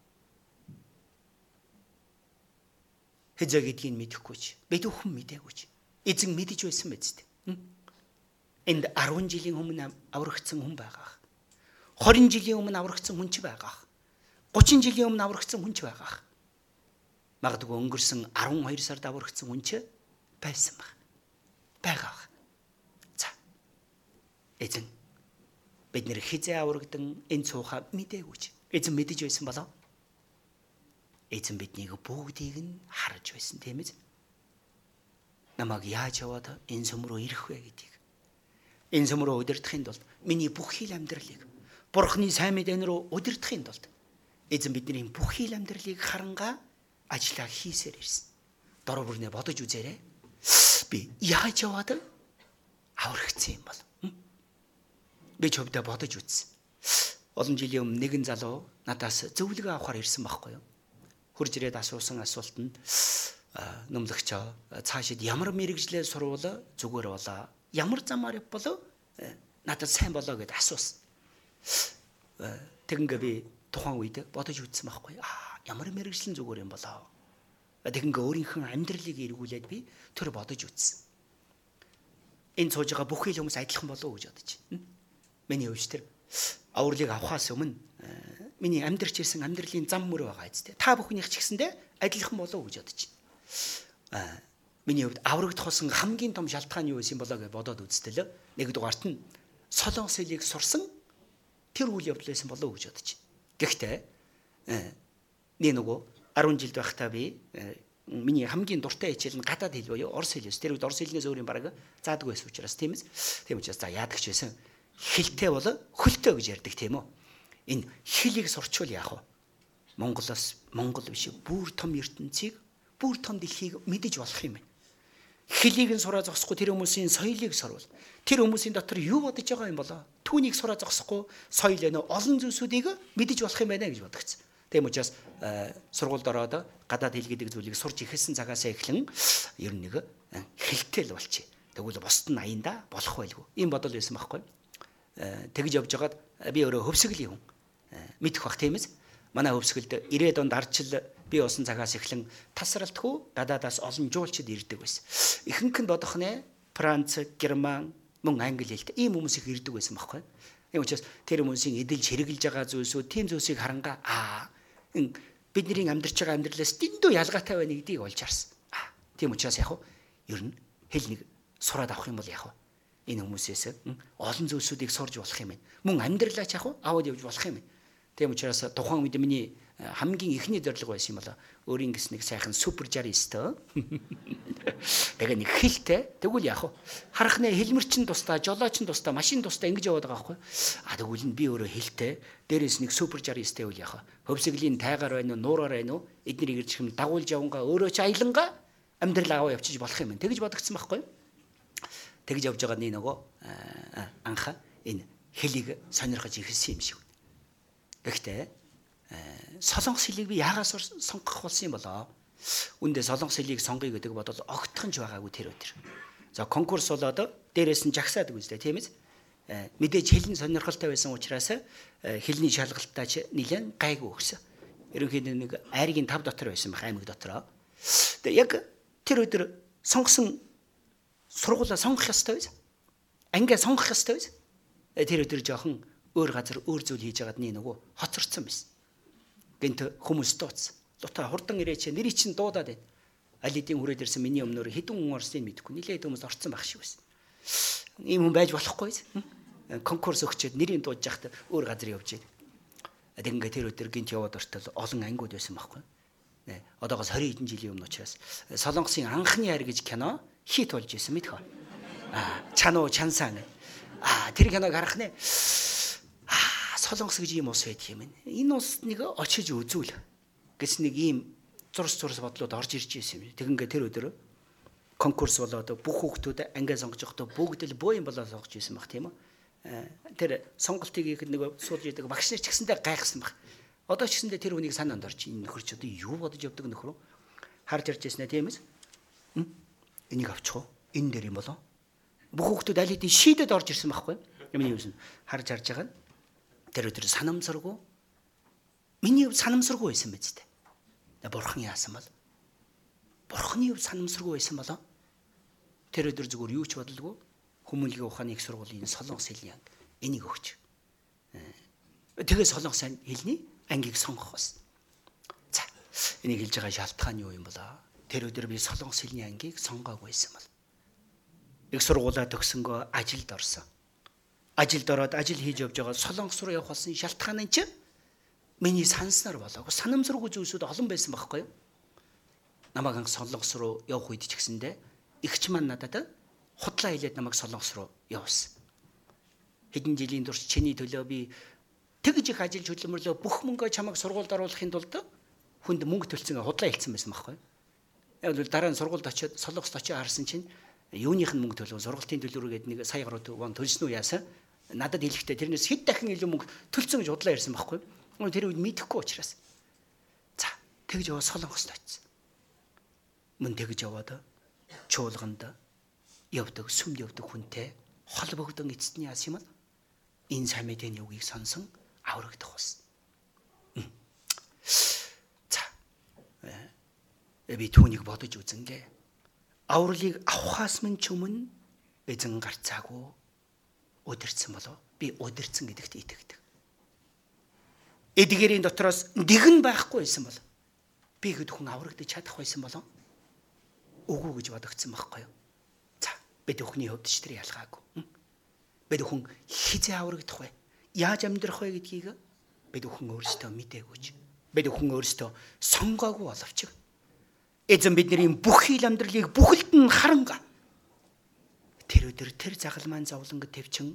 [SPEAKER 1] Хэзээ гэдгийг мэдэхгүй ч бид өхөн мэдээгүй ч эзэн мэдэж байсан биз дээ. Энд 10 жилийн өмнө аврагдсан хүн байгаа. 20 жилийн өмнө аврагдсан хүн ч байгаа. 30 жилийн өмнө аврагдсан хүн ч байгаа. Магадгүй өнгөрсөн 12 сард аврагдсан хүн ч байсан баг. Байгаа. За. Эзэн бид нэр хизээ аврагдан энэ цууха мдээгүй ч. Эзэн мэдэж байсан болоо. Эзэн биднийг бүгдийг нь харж байсан тийм ээ. Намаг яаж яваад энэ сүм рүү ирэх вэ гэдгийг энэ сүм рүү удирдахын тулд миний бүх хил амьдралыг Бурхны сайн мэдэн рүү удирдахын тулд эзэн бидний бүх хил амьдралыг харангаа ажиллаа хийсээр ирсэн. Дор бүрнээ бодож үзээрэй. Би яаж яваад аврагдсан юм бол? Би ч өвдө бодож үзсэн. Олон жилийн өмнө нэгэн залуу надаас зөвлөгөө авахар ирсэн байхгүй юу? Хурж ирээд асуусан асуулт нь нөмлөгч цаашид ямар мэрэгжлээ сурвал зүгээр болоо ямар замаар болов э, надад сайн болоо гэдээ асуусан. Э, Тэгэнгээ би тухайн үед бодож үзсэн байхгүй. Аа ямар мэрэгчлэн зүгээр юм болоо. Э, Тэгэнгээ өөрийнхөө амьдралыг эргүүлээд би тэр бодож үзсэн. Энэ сууж байгаа бүх хүмүүс адилхан болов уу гэж бодож байна. Миний өвч тэр авралыг авахаас өмнө миний амьдрч ирсэн амьдралын зам мөр байгаа үстэй. Та бүхнийх ч гэсэндээ адилхан болов уу гэж бодож байна. миний хувьд аврагдах болсон хамгийн том шалтгаан юу байсан болоо гэж бодоод үзтээ л нэгдүгээрт нь солонгос хэлийг сурсан тэр үйл явдал байсан болоо гэж бодож байна. Гэхдээ нэг нөгөө 10 жилд байхдаа би миний хамгийн дуртай хичээл нь гадаад хэл буюу орос хэл. Тэр үед орос хэлнээс өөр юм бараг заадаг байсан учраас тийм ээ. Тийм учраас за яадаг ч байсан хэлтэй бол хөлтөө гэж ярьдаг тийм үү. Энэ хэлийг сурчвал яах вэ? Монголоос Монгол биш бүр том ертөнцийг бүр том дэлхийг мэдэж болох юм байна. Хэлийг нь сураа зогсохгүй тэр хүмүүсийн соёлыг сурвал тэр хүмүүсийн дотор юу бодож байгаа юм болоо? Түүнийг сураа зогсохгүй соёл нэ олон зүйлсүүдийг мэдэж болох юм байна гэж бодогцсон. Тийм учраас э, сургуульд ороод гадаад хэл гэдэг зүйлийг сурч ихэлсэн цагаас эхлэн ер нь нэг э, хэлтэл болчих. Тэгвэл босд нь аянда болох байлгүй. Ийм бодол байсан байхгүй. Э, тэгж явж хагаад би өөрөө хөвсгөлийн хүн мэдэх бах тийм ээ. Манай хөвсгөлд 90-ад онд арчил би усан цагаас эхлэн тасралтгүй гадаадаас олон жуулчид ирдэг байсан. Ихэнх нь бодох нэ Франц, Герман, мөн англи хэлтэй ийм хүмүүс их ирдэг байсан байхгүй. Ийм учраас тэр хүмүүсийн эдэлж хэрэгжилж байгаа зүйлсүүд тийм зүйлсийг харангаа аа бидний амьдарч байгаа амьдралаас дэндүү ялгаатай байна гэдгийг олж харсан. Тийм учраас яг ер нь хэл нэг сураад авах юм бол яг энэ хүмүүсээс олон зүйлсүүдийг сурж болох юм байна. Мөн амьдралаа ч яг аваад явж болох юм байна. Тийм учраас тухайн үед миний хамгийн ихний зорилго байсан юм болоо. Өөрийн гэс нэг сайхан супер 69 тэгээ нэг хэлтэй. Тэгвэл яах вэ? Харах нэ хэлмэрчин тустай жолоочин тустай машин тустай ингэж яваад байгаа байхгүй. А тэгвэл би өөрөө хэлтэй. Дээрээс нэг супер 69 үл яах вэ? Хөвсгөлийн тайгаар байна уу нуураар байна уу? Эднийг ирж хэм дагуулж явангаа өөрөө ч аялангаа амьдрал аваа явчих болох юм байна. Тэгэж бодогдсон байхгүй тэгж явж байгаа нэг нөгөө анха энэ хэлийг сонирхож ихсэн юм шиг. Гэхдээ солонгос хэлийг би яагаас сонгох болсон юм болоо? Үндэ солонгос хэлийг сонгоё гэдэг бодол огтхонч байгаагүй тэр өдөр. За конкурс болоод дээрээс нь жагсаад үстэй тийм ээ. Мэдээж хэлний сонирхолтой байсан учраас хэлний шалгалтаа нэлээд гайгүй өгсөн. Ерөнхийдөө нэг айргийн 5 дотор байсан байх аймаг дотроо. Тэгээ яг тэр өдөр сонгосон сургуулаа сонгох ёстой байсан. Ангиа сонгох ёстой байсан. Тэр өдөр жоохон өөр газар өөр зүйл хийж байгаад нэг нөгөө хоцорсон байсан гэнт хүмүүс дууцсан. Дутаа хурдан ирээч нэрий чинь дуудаад байна. Алидийн хүрээд ирсэн миний өмнөөр хэдэн хүн орсныг мэдэхгүй. Нилээд хүмүүс орцсон байх шиг байсан. Ийм хүн байж болохгүй. Конкурс өгчөөд нэрийн дуудаж яхад өөр газар явж байна. Тэг ингээ тэр өдөр гинт яваад ортол олон ангиуд байсан байхгүй. Одоогоос 20 хэдэн жилийн өмнө учраас Солонгосын анхны хайр гэж кино хит болж исэн мэдхэ. Аа чануу чансан. Аа тэр киног харах нэ солонгос гэж ийм ус байдаг юм. Энэ ус нэг очиж үзүүл гэж нэг ийм зурс зурс бодлоод орж ирж байсан юм. Тэгингээ тэр өдөр конкурс болоод бүх хүүхдүүд ангиа сонгож явахдаа бүгд л боо юм болоо сонгож байсан баг тийм үү. Э, тэр сонголтыг нэг суулж яадаг багш нар ч гэсэндээ гайхсан баг. Одоо ч гэсэндээ тэр хүнийг санаанд орж энэ нөхөр ч одоо юу бодож явдаг нөхөр үү? Харж ирж яснаа тийм ээ. Энийг авчих уу? Энэ дээр юм болоо. Бүх хүүхдүүд аль хэдийн шийдэд орж ирсэн байхгүй юу? Юм юм харж харж байгаа нь тэр өдөр санамсаргүй миний хувьд санамсаргүй байсан биз дээ. Бурхан яасан бол Бурханы хувьд санамсаргүй байсан болоо тэр өдөр зүгээр юу ч бодолгүй хүмүүнлэгийн ухааны их сургуулийн солонгос хэлний анги энийг өгч. Э, тэгээ солонгос хэлний ангийг сонгох бас. За энийг хэлж байгаа шалтгаан юу юм болоо? Тэр өдөр би солонгос хэлний ангийг сонгоогүй байсан бол. Их сургуулаа төгсөнгөө ажилд орсон ажилд ороод ажил хийж явж байгаа солонгос руу явах болсон шалтгаан нь чинь миний санснаар болоогүй санамсаргүй зүйлсүүд олон байсан байхгүй юу? Намайг анх солонгос руу явах үед ч гэсэндэ игч маань надад худлаа хэлээд намайг солонгос руу явуулсан. Хэдэн жилийн турш чиний төлөө би тэгж их ажиллаж хөдөлмөрлөө бүх мөнгөө чамайг сургуульд оруулахын тулд хүнд мөнгө төлсөн худлаа хэлсэн байсан байхгүй юу? Яг л дараа нь сургуульд очиод солонгост очиж харсан чинь юуных нь мөнгө төлөв сургалтын төлбөр гэдэг нэг сая гаруй вон төлсөн үү яасан? надад хэлэхдээ тэрнээс хэд дахин илүү мөнгө төлцөн гэж удлаа ярьсан байхгүй. Тэр үед мэдэхгүй учраас. За тэгж яваа солонгост очсон. Мөн тэгж яваад чуулганд явдаг, сүмд явдаг хүнтэй холбогдсон нь яасан юм энэ сайн мэдээний үгийг сонсон аврагдах болсон. За э, би түүнийг бодож үзэнгээ. Авралыг авахаас мөн ч өмнө эзэн гарцаагүй удирдсан болов би удирдсан гэдэгт итгэдэг. Эдгээрийн дотроос нэгэн байхгүй байсан бол би хэд хүн аврагдаж чадах байсан болов? үгүй гэж бодогдсон байхгүй юу? За, бид өхний хувьд ч тэр ялгаагүй. Бид өхөн хизээ аврагдах вэ? Яаж амьдрах вэ гэдгийг бид өхөн өөрсдөө мдэггүйч. Бид өхөн өөрсдөө сонгоогүй боловч. Эзэн бидний бүх хил амьдралыг бүхэлд нь харанга. Тэр өдөр тэр загалмайн зовлонг төвчин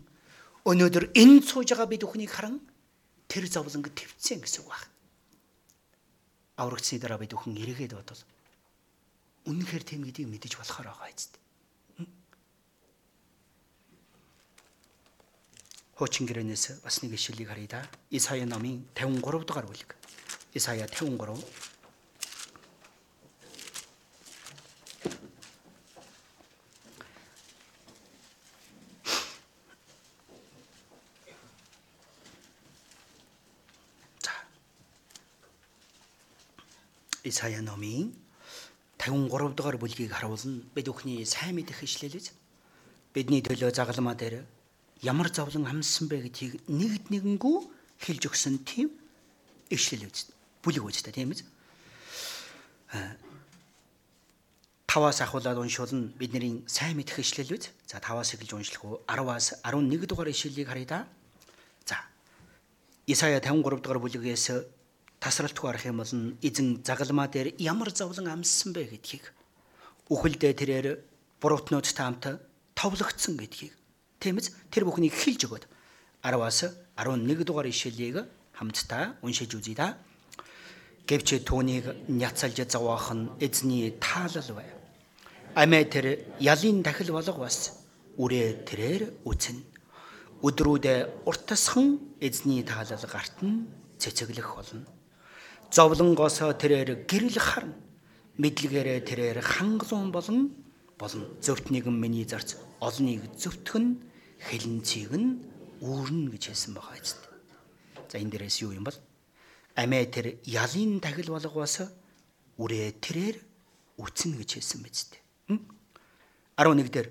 [SPEAKER 1] өнөөдөр энэ сууж байгаа бид өхнийг харан тэр зовлонг төвцэн гэсэн үг байна. Аврагдсны дараа бид өхөн эргээд бодвол үнэнхээр тийм гэдгийг мэдэж болохоор байгаа эцэд. Хуучин гэрээнээс бас нэг ишлэлийг харъя да. Исая номын 53 дугаар бүлэг. Исая 53 Исая номын 53 дугаар бүлгийг харуулна. Бид бүхний сайн мэдэх ишлэлээс бидний төлөө загалмаа дээр ямар зовлон амссан бэ гэдгийг нэгд нэгэнгүү хэлж өгсөн тийм ишлэл үз. Бүлэг та тийм ээ. Таваас ахуулаад уншуулна бидний сайн мэдэх ишлэл үз. За таваас эхэлж уншлах уу 10-аас 11 дугаар ишлэлийг харъя да. За. Исая 53 дугаар бүлгээс тасралтгүй арах юм бол эзэн загалмаа дээр ямар зовлон амссан бэ гэдгийг үхэлдээ тэрээр буруутнуудтай хамт товлогдсон гэдгийг тиймээс тэр бүхнийг хэлж өгöd 10-аас 11 дугаар ишлэлийг хамтдаа уншиж үзье да. Гэвч түүнийг няцалж зовоох нь эзний таалал бай. Амэ тэр ялын дахил болгоос үрээ тэрээр үцэн. Өдрүүдэ уртасхан эзний таалал гарт нь цэцэглэх болно зовлонгоосоо тэрээр гэрэл харна. Мэдлэгээрээ тэрээр хангалуун болон зөвхт нэгэн миний зарц олныг зөвтгөн хэлэнцийг нь үүрнэ гэж хэлсэн байгаа эцэд. За энэ дээрээс юу юм бол амиа тэр ялын тагил болгоос үрээ тэрээр үтсэн гэж хэлсэн биз дээ. 11 дээр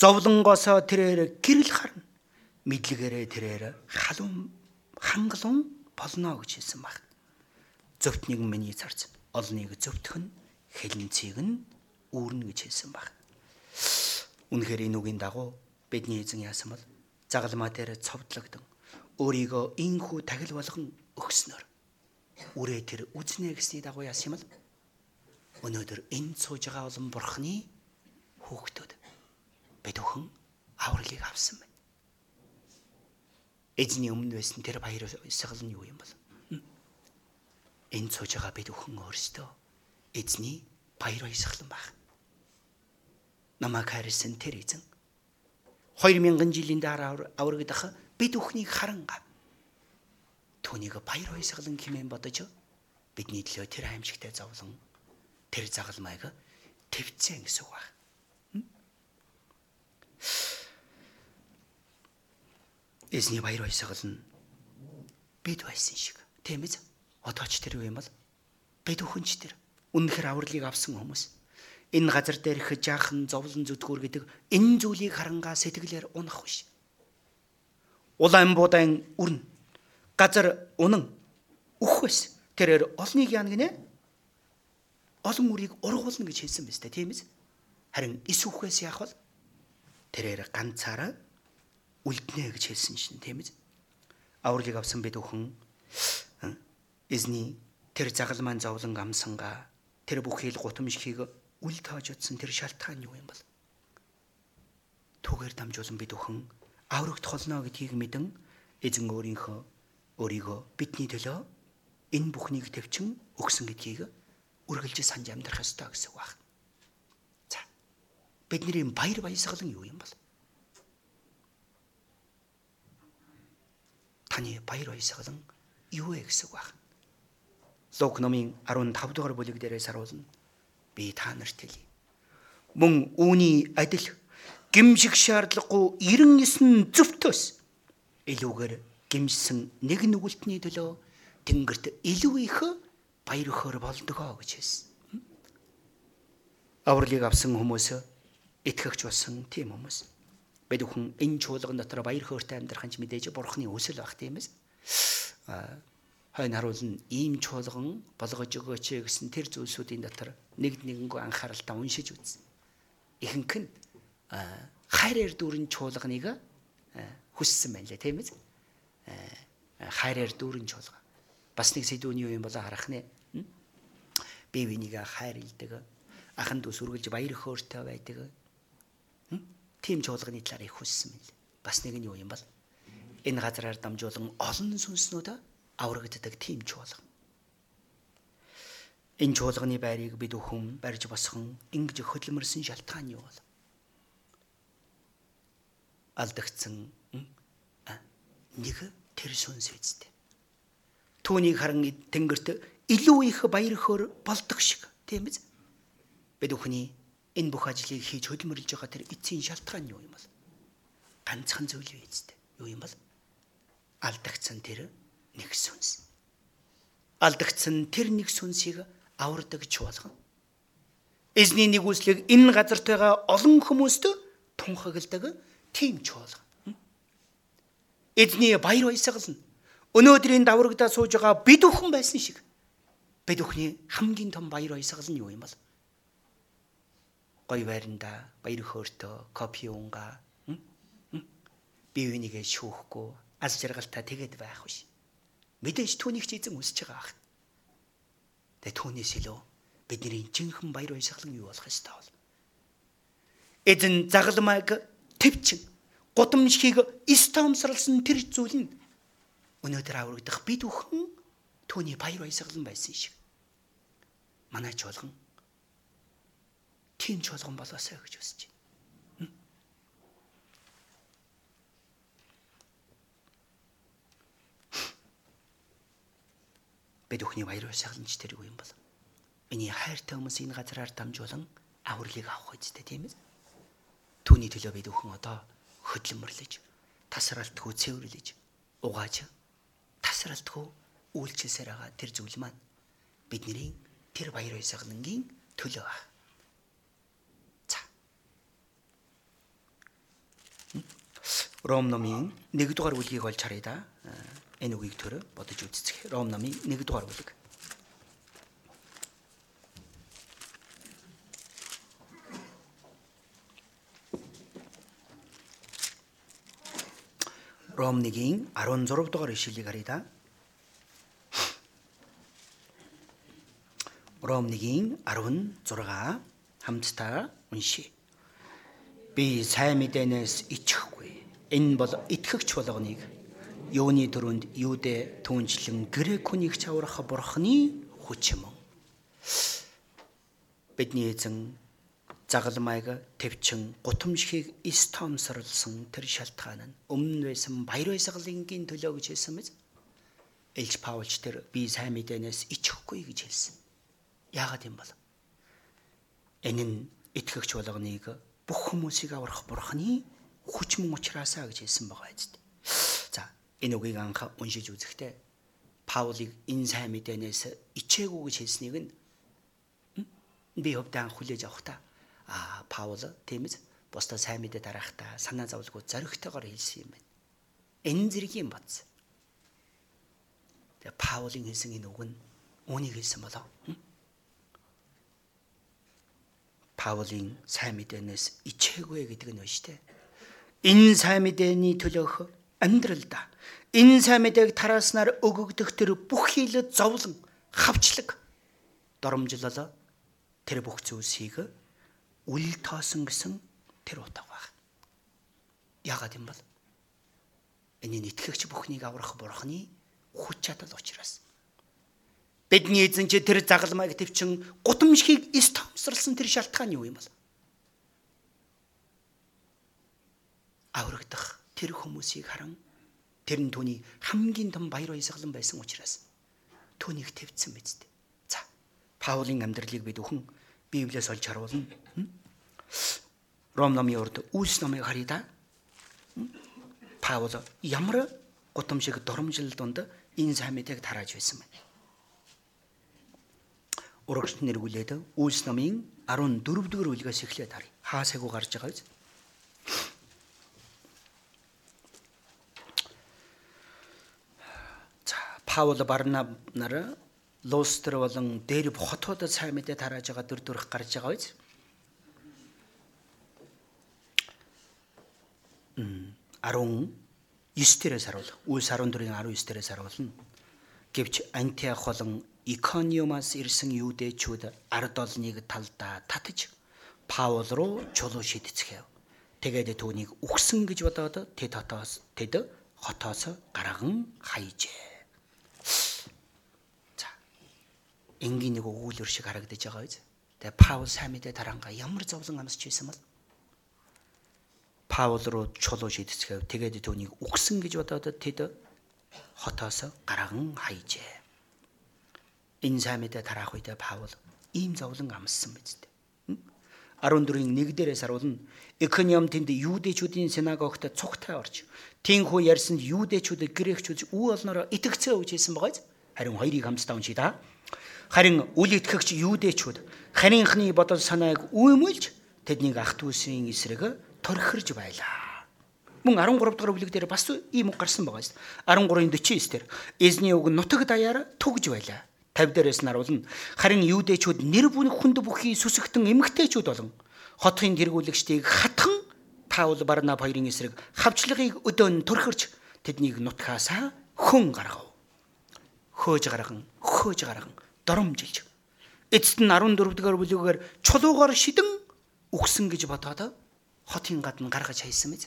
[SPEAKER 1] зовлонгоосоо тэрээр гэрэл харна. Мэдлэгээрээ тэрээр халуун хангалуун болно гэж хэлсэн байна зөвт нэгэн миний зарц олныг зөвтгөх нь хэлэнцийг нь үүрнэ гэж хэлсэн баг. Үнэхээр энэ үгийн дагуу бидний эзэн яасан бол загалмаа дээр цовдлогдсон өөрийгөө инхүү тагил болгон өгснөөр үрээ тэр үзнэ гэсний дагуу яасан юм бол өнөөдөр энэ сууж байгаа олон бурхны хүүхдүүд бид өхөн авралыг авсан байна. Эзний өмнө байсан тэр баяр сахал нь юу юм бол энэ сууж байгаа бид бүхэн өөрсдөө эзний баяр баясгалан баг. Намайг хайрсан тэр эзэн 2000 жилийн дараа аврагдах бид бүхнийг харанга. Түүнийг баяр баясгалан хэмээн бодож бидний төлөө тэр аимшигтай зовлон тэр загалмайг твцэн гэсэн үг байна. Эзний баяр баясгал нь бид байсан шиг тийм ээ Одоо ч тэр юу юм бол бид өхөнч тэр үнэнхэр авралыг авсан хүмүүс энэ газар дээрх жаахан зовлон зүтгүүр гэдэг энэ зүйлийг харангаа сэтгэлээр унах биш. Улаан буудаан үрн газар унан үх байсан. Тэрээр олныг яана гинэ? Олон үрийг ургуулна гэж хэлсэн биз дээ, тийм ээ? Харин эс үхээс яах вэ? Тэрээр ганцаараа үлднэ гэж хэлсэн шин, тийм ээ? Авралыг авсан бид өхөн эзний тэр загалмайн зовлон амсанга тэр бүхий л гутамшгийг үл тоож утсан тэр шалтгаан юу юм бол түгээр дамжуулан бид өхөн аврагт холно гэдгийг мэдэн эзэн өөрийнхөө өөрийгөө бидний төлөө энэ бүхнийг төвчин өгсөн гэдгийг үргэлж санаж амьдрах ёстой гэсэн үг байна. За. Бидний баяр баясгалан юу юм бол? Таны баяр баясгалан юу вэ гэсэн үг байна? Лук номын 15 дугаар бүлэг дээрээс харуулна. Би та нарт хэлье. Мөн үүний адил гимшиг шаардлагагүй 99 зөвтөөс илүүгээр гимсэн нэг нүгэлтний төлөө тэнгэрт илүү их баяр хөөр болдгоо гэж хэлсэн. Авралыг авсан хүмүүс итгэгч болсон тийм хүмүүс. Бид бүхэн энэ чуулган дотор баяр хөөртэй амьдрах нь мэдээж бурхны өсөл баг тийм ээ. Хойно харуулна ийм чуулган болгож өгөөч гэсэн тэр зүйлсүүдийн дотор нэг нэгэнгөө анхааралтай уншиж үзсэн. Ихэнх нь хайраар дүүрэн чуулганыг хүссэн байна лээ тийм ээ. Хайраар дүүрэн чуулга. Бас нэг сэдвүүний юм болоо харах нэ. Бие биенийг хайр илдэг. Ахан дүүс үргэлж баяр хөөртэй байдаг. Тийм чуулганы талаар их хүссэн мэл. Бас нэг нь юу юм бол энэ газраар дамжуулан олон сүнснүүд аврагддаг тийм чуулган. Энэ чуулганы байрыг бид өхөн барьж босхон ингэж хөдөлмөрсөн шалтгаан юу бол? Алдагдсан нэг тэр сүнс үсттэй. Түүнийг харан тэнгэрт илүү их баяр хөөр болдог шиг тийм биз? Бид өхний энэ бүх ажлыг хийж хөдөлмөрлж байгаа тэр эцсийн шалтгаан юу юм бол? Ганцхан зүйл эцтэй? Юу юм бол? Алдагдсан тэр нэг сүнс. Алдагдсан тэр нэг сүнсийг авардаг чуулган. Эзний нэгүслийг энэ газарт байгаа олон хүмүүст тунхагладаг тийм чуулган. Эзний баяр баясгал нь өнөөдрийн даврагдаа сууж байгаа бид бүхэн байсан шиг бид бүхний хамгийн том баяр баясгал нь юу юм бол? Гой байранда баяр хөөртөө кофе уунга бие бинийгээ шүүхгүй аз жаргалтай тэгээд байх биш. Мэдээж түүнийг ч эзэн үсэж байгаа ах. Тэгээ түүнээс илүү бидний жинхэнэ баяр баясгалан юу болох ёстой бол. Эзэн загалмайг төвчин гудамжийг стомсралсан тэр зүйл нь өнөөдөр аврагдах бид бүхэн түүний баяр баясгалан байсан шиг. Манай чуулган тийм чуулган болоосоо гэж хүсэж Бид бүхний баяр баясгаланч тэр юу юм бол? Миний хайртай хүмүүс энэ газраар дамжуулан авралыг авах үстэй тийм ээ. Түүний төлөө бид бүхэн одоо хөдлөмөрлөж тасралтгүй цэвэрлэж угааж тасралтгүй үйлчлсээр байгаа тэр зүйл маань бидний тэр баяр баясгалангийн төлөө ба. За. Ром номын 1 дугаар бүлгийг олж харъя да. Энэ үгийг төр бодож үзцэх. Ром номын 1 дугаар бүлэг. Ром 1-ийн 16 дугаар ишлэлийг харъя да. Ром 1-ийн 16 хамтдаа уншия. Би сайн мэдээнээс ичихгүй. Энэ бол итгэгч болгоныг юуны төрөнд юудэ түнчлэн грек хүнийг чаврах бурхны хүч юм. Бидний эзэн загалмайг төвчин гутамшигыг стомсорлсон тэр шалтгаан нь өмнө байсан баяр баясгалангийн төлөө гэж хэлсэн мэз. Элч Паулч тэр би сайн мэдээнээс ичихгүй гэж хэлсэн. Яагаад юм бол? Энэ нь итгэгч болгоныг бүх хүмүүсийг аврах бурхны хүч мөн учраас гэж хэлсэн байгаа юм. Энэ үгийг анх уншиж үзэхдээ Паулийг энэ сайн мэдээнээс ичээгүй гэж хэлснийг нь би хөвдөө хүлээж авах та а Паул тийм ээ бусдаа сайн мэдээ дараахтаа санаа зовлгүй зоригтойгоор хэлсэн юм байна. Энэ зэргийн бац. Тэгээ Паулын хэлсэн энэ үг нь үүнийг хэлсэн болоо. Паулын сайн мэдээнээс ичээгүй гэдэг нь байна шүү дээ. Энэ сайн мэдээний төлөөх амьдралда. Энэ сайн мэдээг тарааснаар өгөгдөх тэр бүх хилэд зовлон хавчлаг. Доромжлолоо тэр бүх зүйлсийг үл тоосон гэсэн тэр утга баг. Яагаад юм бол? Энэ нэтгэгч бүхнийг аврах бурхны хүч чадал учраас. Бидний эзэн чи тэр загалмайг төвчин гутамшигыг стомсрлсон тэр шалтгаан юу юм бол? Аврагдах тэр хүмүүсийг харан тэр нь түүний хамгийн том баяр баясгалан байсан учраас түүнийг твцсэн биз дээ. За Паулийн амьдралыг бид өхөн Библиэс олж харуулна. Ром номын урд Үлс номыг харъя да. Паул ямар гутамшиг доромжил донд энэ сайн мэдээг тарааж байсан бэ? Урагш нэргүүлээд Үлс номын 14 дугаар бүлгээс эхлээд харъя. Хаасайгуу гарч байгаа биз? За, Паул Барнаб нар Лустер болон дээр хотуудад сайн мэдээ тарааж байгаа дүр төрх гарч байгаа биз? 19-дээрээс харуул. Үлс 14-ийн 19-дээрээс харуулна. Гэвч Антиох болон Икониумаас ирсэн юудэчүүд ард олныг талдаа татаж Паул руу чулуу шидцгээв. Тэгээд түүнийг үхсэн гэж бодоод тэд хотоос тэд хотоос гарган хайжээ. За. Энгийн нэг өгүүлэр шиг харагдаж байгаа биз? Тэгээ Паул сайн мэдээ таранга ямар зовлон амсч байсан бол Паул руу чулуу шидцгээв. Тэгээд түүнийг үгсэн гэж бодоод тэд хотоос гарган хайжээ. Энэ сайн мэдээ тараах үедээ Паул ийм зовлон амссан биз дээ. 14-ийн 1 дээрээс харуулна. Экониум тэнд юудэчүүдийн синагогт цугтай орж тийхүү ярьсанд юудэчүүд грекчүүд үе олнороо итгэцээ өгч хэлсэн байгааз харин хоёрыг хамтдаа уншия да. Харин үл итгэгч юудэчүүд харийнхны бодол санааг үймэлж тэднийг ах дүүсийн эсрэг торхирж байлаа. Мөн 13 дугаар бүлэг дээр бас ийм үг гарсан байгаа шүү. 13-ын 49 дээр эзний үг нутаг даяар түгж байлаа. 50 дээрээс наруулна. Харин юудэчүүд нэр бүнх хүнд бүхий сүсгтэн эмгтээчүүд болон хотын тэргүүлэгчдийг хатхан Паул Барнаб хоёрын эсрэг хавчлагыг өдөөн төрхөрч тэднийг нутгаасаа хүн гаргав. Хөөж гарган, хөөж гарган, доромжилж. Эцэст нь 14 дугаар бүлэгээр чулуугаар шидэн үгсэн гэж бодоод хотын гадна гаргаж хайсан мэз.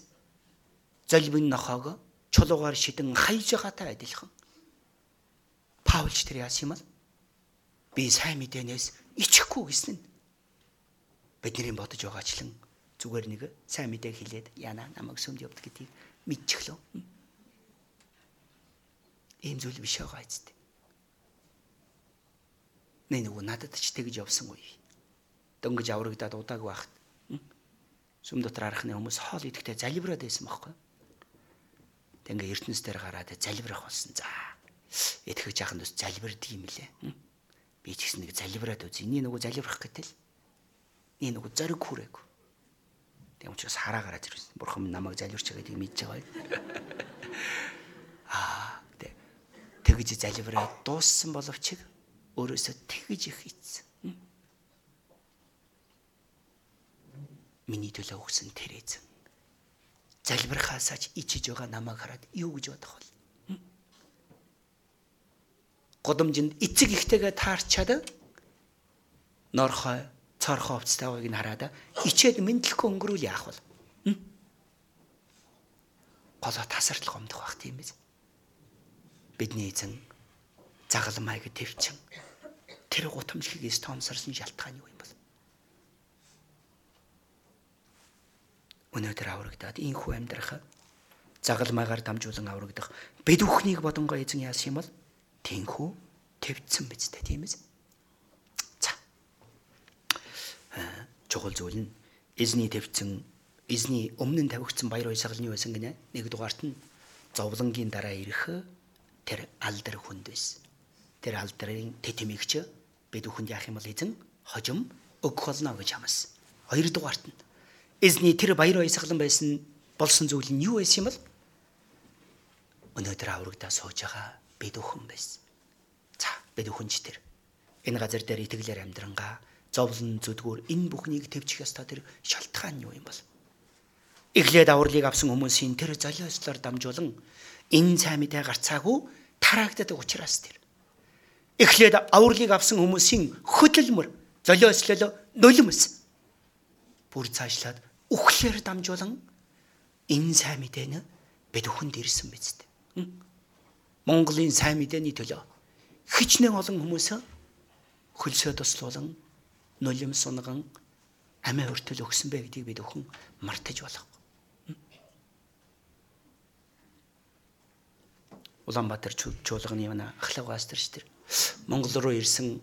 [SPEAKER 1] Золбын нохоог чулуугаар шидэн хайж байгаатай адилхан. Паулч тэр яасан юм бол би сайн мэдээнээс ичихгүй гэсэн нь бидний бодож байгаачлан зүгээр нэг сайн мэдээ хэлээд яна намайг сүмд явд гэдгийг мэдчихлөө. Ийм зүйл биш байгаа эцтэй. Нэ нөгөө надад ч тэгж явсан үе. Дөнгөж аврагдаад удааг байхад сүм дотор арахны хүмүүс хоол идэхдээ залбираад байсан байхгүй. Тэг ингээ ертөнц дээр гараад залбирах болсон. За. Итгэж яханд ус залбирдаг юм лээ. Би ч гэсэн нэг залбираад үз. Эний нөгөө залбирах гэтэл. Эний нөгөө зориг хүрээгүй. Тэг учраас хараа гараад ирсэн. Бурхан намайг залбирч байгааг мэдж байгаа. [LAUGHS] Аа тэг. Тэгж залбираад дууссан боловч өөрөөсөө тэгж их ийцсэн. миний төлөө өгсөн тэр эзэн. Залбирхаасаач ичиж байгаа намайг хараад юу гэж бодох вэ? Годомжинд эцэг ихтэйгээ таарчаад норхой цорхоо овцтойгыг нь хараад ичээд мэдлэхгүй өнгөрүүл яах вэ? Голоо тасартлах өмдөх бах тийм биз? Бидний эзэн загалмайг төвчин тэр гутамжлыг стомсорсон шалтгаан юу юм бол? өнөөдөр аврагдаад инхүү амьдрах загалмаагаар дамжуулан аврагдах бид бүхнийг бодонгоо эзэн яасан юм бол тэнхүү твцсэн биз дээ тийм ээ. За. Чухал зүйл нь эзний твцсэн эзний өмнө нь тавигдсан баяр баясгалны байсан гинэ. Нэг дугаарт нь зовлонгийн дараа ирэх тэр алдар хүнд байсан. Тэр алдрын тэтмигч бид бүхэнд яах юм бол эзэн хожим өгөх болно гэж хамаас. Хоёр дугаарт нь эзний тэр баяр баясгалан байсан болсон зүйл нь юу байсан юм бол өнөөдөр аврагдаа сууж байгаа бид өхөн байсан. За бид өхөнч тэр энэ газар дээр итгэлээр амьдрангаа зовлон зүдгүүр энэ бүхнийг төвчих ёстой тэр шалтгаан юу юм бол Эхлээд авралыг авсан хүмүүсийн тэр золиослоор дамжуулан энэ сайн мэдээ гарцаагүй тараагддаг учраас тэр. Эхлээд авралыг авсан хүмүүсийн хөдөлмөр золиослол нулимс. Бүр цаашлаад үхлээр дамжуулан энэ сайн мэдээнэ бид өхөнд ирсэн биз дээ. Монголын сайн мэдээний төлөө хичнээн олон хүмүүс хөлсөө туслуулан нулим сунган амиа хүртэл өгсөн бэ? гэдгийг бид өхөн мартаж болохгүй. Улаанбаатар чуулганы яна ахлагаас төрч тэр Монгол руу ирсэн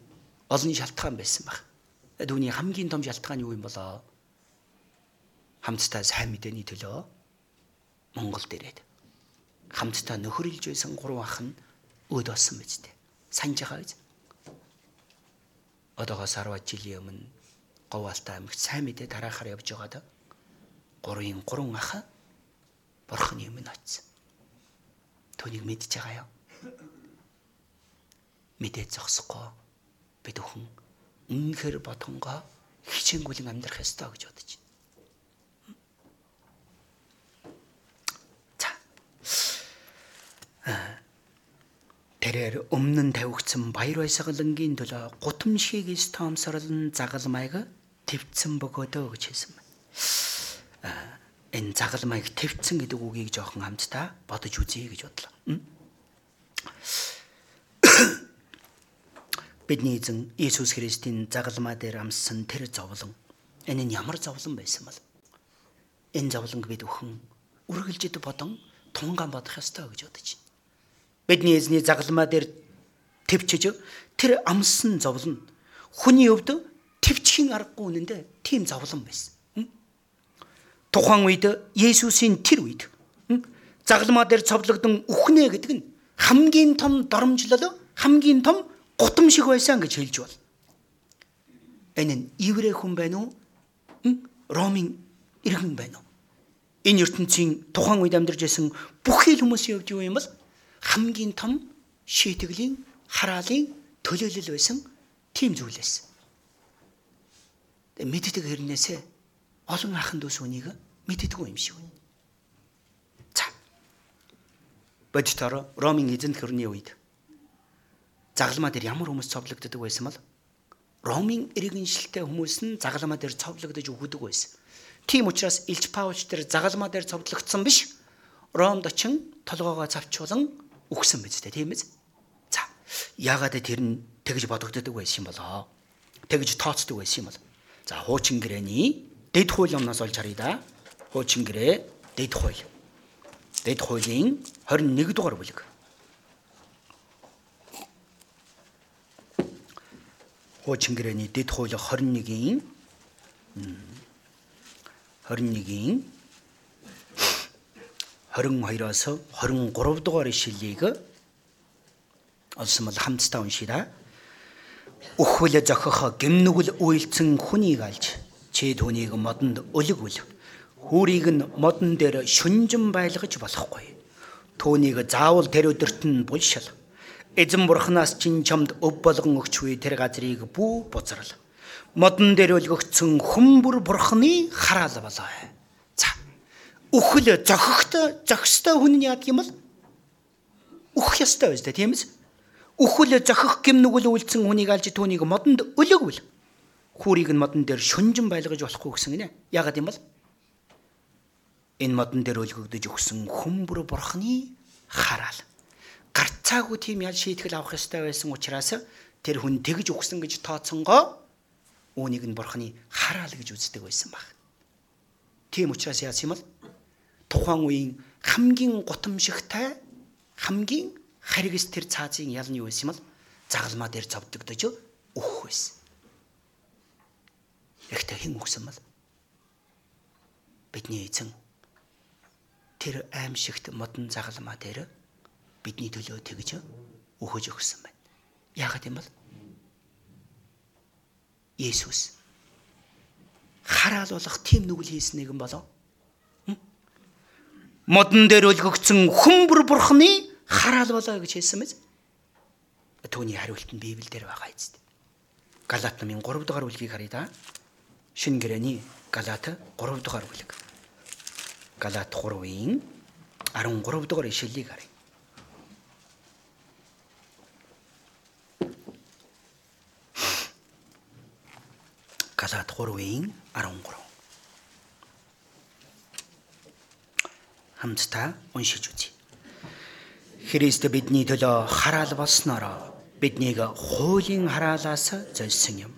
[SPEAKER 1] олон шалтгаан байсан баг. Түүний хамгийн том шалтгаан юу юм болоо? хамтдаа сайн мэдээний төлөө Монголд ирээд хамтдаа нөхөрлж байсан гурван ах нь өд болсон биз дээ. Санаж байгаа биз? Одоогоос 10 жилийн өмнө Говьалтай аймагт сайн мэдээ тараахаар явж байгаад гурвын гурван ах бурхны өмнө очив. Мэдж байгаа юу? Мэдээ зогсохгүй бид бүхэн үнэхээр бодонгоо хичээнгүлэн амьдрах ёстой гэж бодож байна. За. Тэрээр өмнө нь тавигдсан баяр баясгалангийн төлөө гутамшиг стомсорлон загалмайг твцэн бөгөөдөө гэж хэлсэн байна. Энэ загалмайг твцэн гэдэг үгийг жоохон хамтдаа бодож үзье гэж бодлоо. Бидний эзэн Иесус Христийн загалмаа дээр амссан тэр зовлон энэ нь ямар зовлон байсан бол энэ зовлонг бид өхөн үргэлжид бодон тунгаан бодох ёстой гэж бодож байна. Бидний эзний загалмаа дээр твчиж тэр амссан зовлон хүний өвд твчхийн аргагүй үнэндээ тийм зовлон байсан. Тухайн үед Есүсийн тэр үед загалмаа дээр цовлогдсон үхнэ гэдэг нь хамгийн том доромжлол хамгийн том гутам шиг байсан гэж хэлж бол. Энэ нь иврэ хүн байна уу? Ромын иргэн байна уу? Энэ ертөнцийн тухайн үед амьдарч байсан бүхий л хүмүүсийн хувьд юу юм бол хамгийн том шийтгэлийн хараалын төлөөлөл байсан тийм зүйл байсан. Мэддэг хэрнээсээ олон ахын дүүс үнийг мэддэггүй юм шиг байна. За. Бодтоор Ромын эзэнт хөрний үед загалмаа дээр ямар хүмүүс цовлогддог байсан бол Ромын иргэншилтэй хүмүүс нь загалмаа дээр цовлогдож өгдөг байсан. Тийм учраас Илч Паулч тэр загалмаа дээр цовдлогдсон биш. Ромд очин толгоогоо завчуулан үхсэн биз дээ, тийм ээ. За, яагаад тэр нь тэгж бодогддог байсан юм болоо? Тэгж тооцдог байсан юм бол. За, хуучин гэрээний дэд хууль юмнаас олж харъя да. Хуучин гэрээ дэд хууль. Дэд хуулийн 21 дугаар бүлэг. Хуучин гэрээний дэд хууль 21-ийн 21-ийн 22-оос 23 дугаар ишлэлийг олсон бол хамтдаа уншийе. Өхвөл зохих гимнүгэл үйлцэн хүнийг алж чи түүнийг модонд өлөгвөл хүүрийг нь модон дээр шүнжин байлгаж болохгүй. Түүнийг заавал тэр өдөрт нь булшил Эзэн бурхнаас чин чамд өв болгон өгч буй тэр газрыг бүү бузрал. Модон дээр өлгөгдсөн хүмбэр бурхны хараал болоо. За. Үхэл зохихтой зохистой хүн нь яадаг юм бол үхэх ёстой байж та тийм ээ. Үхэл зохих гимнүгэл үйлцэн хүнийг алж түүнийг модонд өлөгвөл хүүрийг нь модон дээр шүнжин байлгаж болохгүй гэсэн гинэ. Яагаад юм бол энэ модон дээр өлгөгдөж өгсөн хүмбэр бурхны хараал гарцаагүй тийм ял шийтгэл авах ёстой байсан учраас тэр хүн тэгж өгсөн гэж тооцсонгоо үүнийг нь бурхны хараал гэж үздэг байсан баг. Тийм учраас яасан юм бол тухайн үеийн хамгийн гутамшигтай хамгийн харигс тэр цаазын ял нь юу байсан юм бол загалмаа дээр цовдогдож өөх байсан. Ихтэй хэн өгсөн бол бидний эзэн тэр аимшигт модон загалмаа дээр бидний төлөө тэгж өгөж өгсөн байна. Яагаад юм бол Есүс хараал болох тийм нүгэл хийсэн нэгэн болоо. Модон дээр өлгөгдсөн хүмбэр бурхны хараал болоо гэж хэлсэн мэз. Төвний хариулт нь Библиэлд байгаа эцэст. Галат намын 3 дугаар бүлгийг харъя да. Шинэ гэрээний Галат 3 дугаар бүлэг. Галат 3-ийн 13 дугаар ишлэлийг харъя. Галаат 3-ийн 13. Хамтдаа уншиж үзье. Христ бидний төлөө хараал болсноор биднийг хуулийн хараалаас зольсон юм.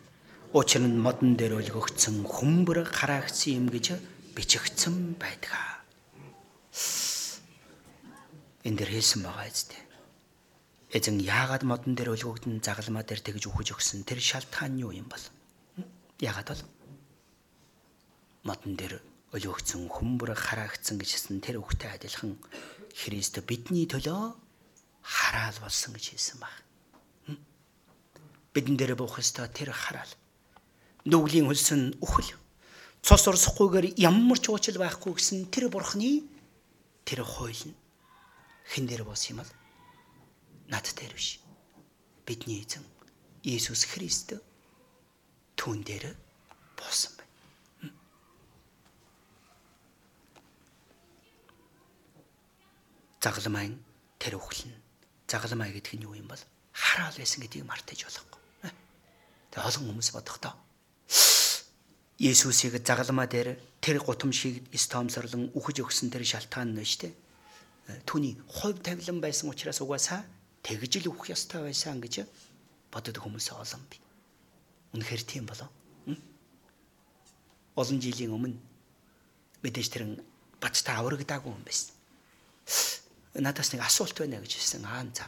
[SPEAKER 1] Учир нь модон дээр өлгөгдсөн хүмбэр хараагцсан юм гэж бичигдсэн байдаг. Энд дэр хэлсэн байгаа зү. Эзэн яагаад модон дээр өлгөгдөн загалмаа дээр тэгж үхэж өгсөн тэр шалтгаан юу юм бол? Ягаад бол модон дээр өлөөгцөн хүмүүр хараагдсан гэжсэн тэр үгтэй адилхан Христ бидний төлөө хараал болсон гэж хэлсэн баг. Бидэн дээр буух ёстой тэр хараал. Нүглийн хөлсөн үхэл. Цус урсахгүйгээр ямар ч уучлал байхгүй гэсэн тэр бурхны тэр хууль нь хэн дээр бос юм бол над дээр биш. бидний эзэн Иесус Христ түүн дээр буусан байна. Загалмайн тэр үхлэн. Загалмай гэдэг нь юу юм бол хараал байсан гэдгийг мартаж болохгүй. Тэгээ олон хүмүүс бодохдоо Есүсийг загалмаа дээр тэр гутамшиг стомсорлон үхэж өгсөн тэр шалтгаан нь шүү дээ. Түүний хувь тавилан байсан учраас угаасаа тэгж л үхэх ёстой байсан гэж боддог хүмүүс олон бий. Үнэхээр тийм болов. Олон жилийн өмнө мэдээж тэрэн бацтай аврагдаагүй юм байсан. Надаас нэг асуулт байна гэж хэлсэн аа за.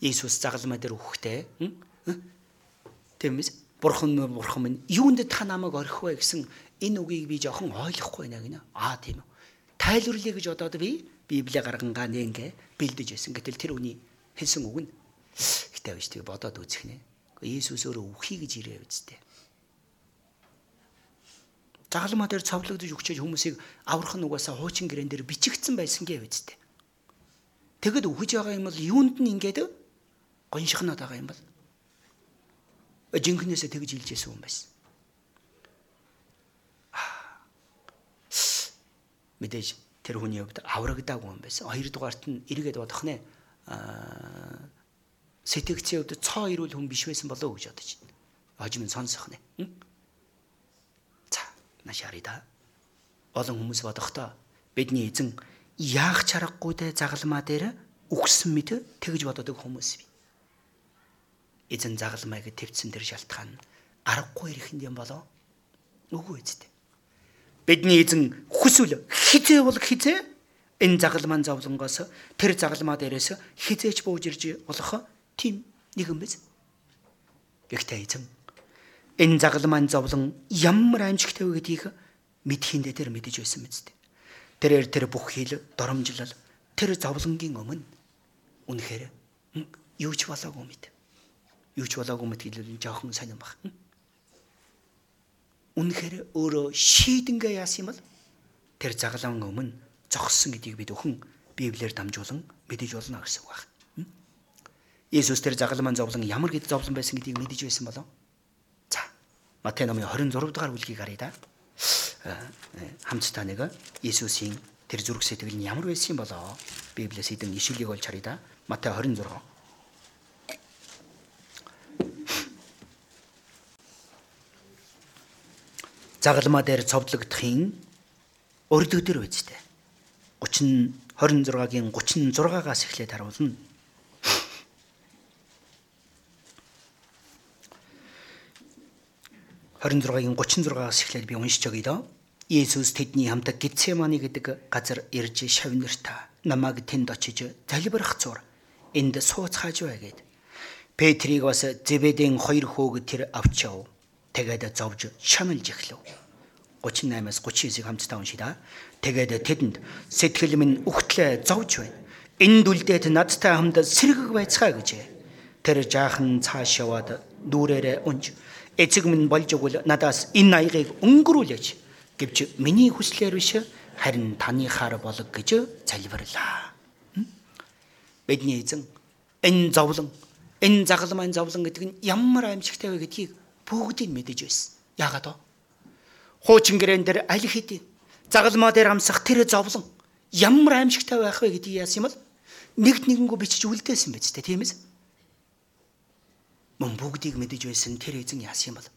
[SPEAKER 1] Иесус загалмаа дээр үхэхдээ тиймээс бурхан бурхан минь юунд та намайг орхих вэ гэсэн энэ үгийг би жоохон ойлгохгүй байна гинэ. Аа тийм үү. Тайлбарлая гэж бодоод би Библийг гаргангаа нэнгэ бэлдэж байсан. Гэтэл тэр үний хэлсэн үг нь гэтээ биш тийг бодоод үзэх нэ. Иесус өөрөө үхий гэж ирээ үсттэй. Загалмаа дээр цовлогдож өгчөөж хүмүүсийг аврах нь угаасаа хуучин гэрэн дээр бичигдсэн байсан гээ үсттэй. Тэгэд үхэж байгаа юм бол юунд нь ингээд гоншихнаад байгаа юм бол жинхнээсээ тэгж хэлж байсан юм байсан. Мэдээж тэр хүний хувьд аврагдаагүй юм байсан. Хоёрдугаарт нь эргээд бодох нэ. Аа сэтгцийн хувьд цоо ирүүл хүн биш байсан болоо гэж бодож байна. Хожим сонсох нэ. За, нашарида. Олон хүмүүс бодохдоо бидний эзэн яах чаргагүй дэ загалмаа дээр үгсэн мэт тэгж бододог хүмүүс бий эзэн загалмайг твцсэн тэр шалтгаан аргагүй ирэхэнд юм болоо үгүй эзэд. Бидний эзэн хүсвэл хизээ бол хизээ энэ загалмаан зовлонгоос тэр загалмаа дээрээс хизээч бууж ирж болох тийм нэгэн биз. Гэхдээ эзэн энэ загалмаан зовлон ямар амжигтай вэ гэдгийг мэдхиндээ тэр мэдэж байсан мэт. Тэрээр тэр бүх хил доромжлол тэр зовлонгийн өмнө үнэхээр юу ч болоогүй мэт юу ч болоогүй мэт хэлвэл жоохон сонирн баг. Үнэхээр өөрөө шийдэнгээ яасан юм бол тэр загалан өмнө зогссон гэдгийг бид өхөн Библиэр дамжуулан мэдэж болно гэсэн үг байна. Иесус тэр загалман зовлон ямар гэд зовлон байсан гэдгийг мэдэж байсан болов. За. Матай номын 26 дугаар бүлгийг харъя да. Хамтдаа нэг Иесусийн тэр зүрх сэтгэл нь ямар байсан юм болоо Библиэс хэдэн ишилийг олж харъя да. Матай 26 загалмаа дээр цовдлогдохын урд өдөр үсттэй. 30 26-гийн 36-аас эхлээд харуулна. Харин 36-гийн 36-аас эхлээд би уншиж өгье. Есүс тэдний хамт Гитсемани гэдэг газар ирж шавнартаа намайг тэнд очиж залбирах зур энд сууцгааж бай гэд. Петрийг бас Зебедийн хоёр хөөг тэр авчав тэгээд зовж шаналж эхлэв. 38-аас 39-ийг хамтдаа уншийда. Тэгээд тэдэнд сэтгэл минь үхтлээ зовж байна. Энэ дүлдээд надтай хамт сэргэг байцгаа гэжээ. Тэр жаахан цааш яваад дүүрээрээ унж эцэг минь болж өгвөл надаас энэ аягийг өнгөрүүлээч гэвч миний хүслээр биш харин таны хаар болог гэж залбирлаа. Бидний эзэн энэ зовлон энэ загалмайн зовлон гэдэг нь ямар аимшигтай вэ гэдгийг бүгдийг мэдэж байсан. Яагаад вэ? Хуучин гэрэн дээр аль хэдийн загалмаа дээр амсах тэр зовлон ямар аимшигтай байх вэ гэдгийг яасан юм бол нэгд нэгэнгөө бичиж үлдээсэн биз дээ тийм ээ. Мөн бүгдийг мэдэж байсан тэр эзэн яасан юм бол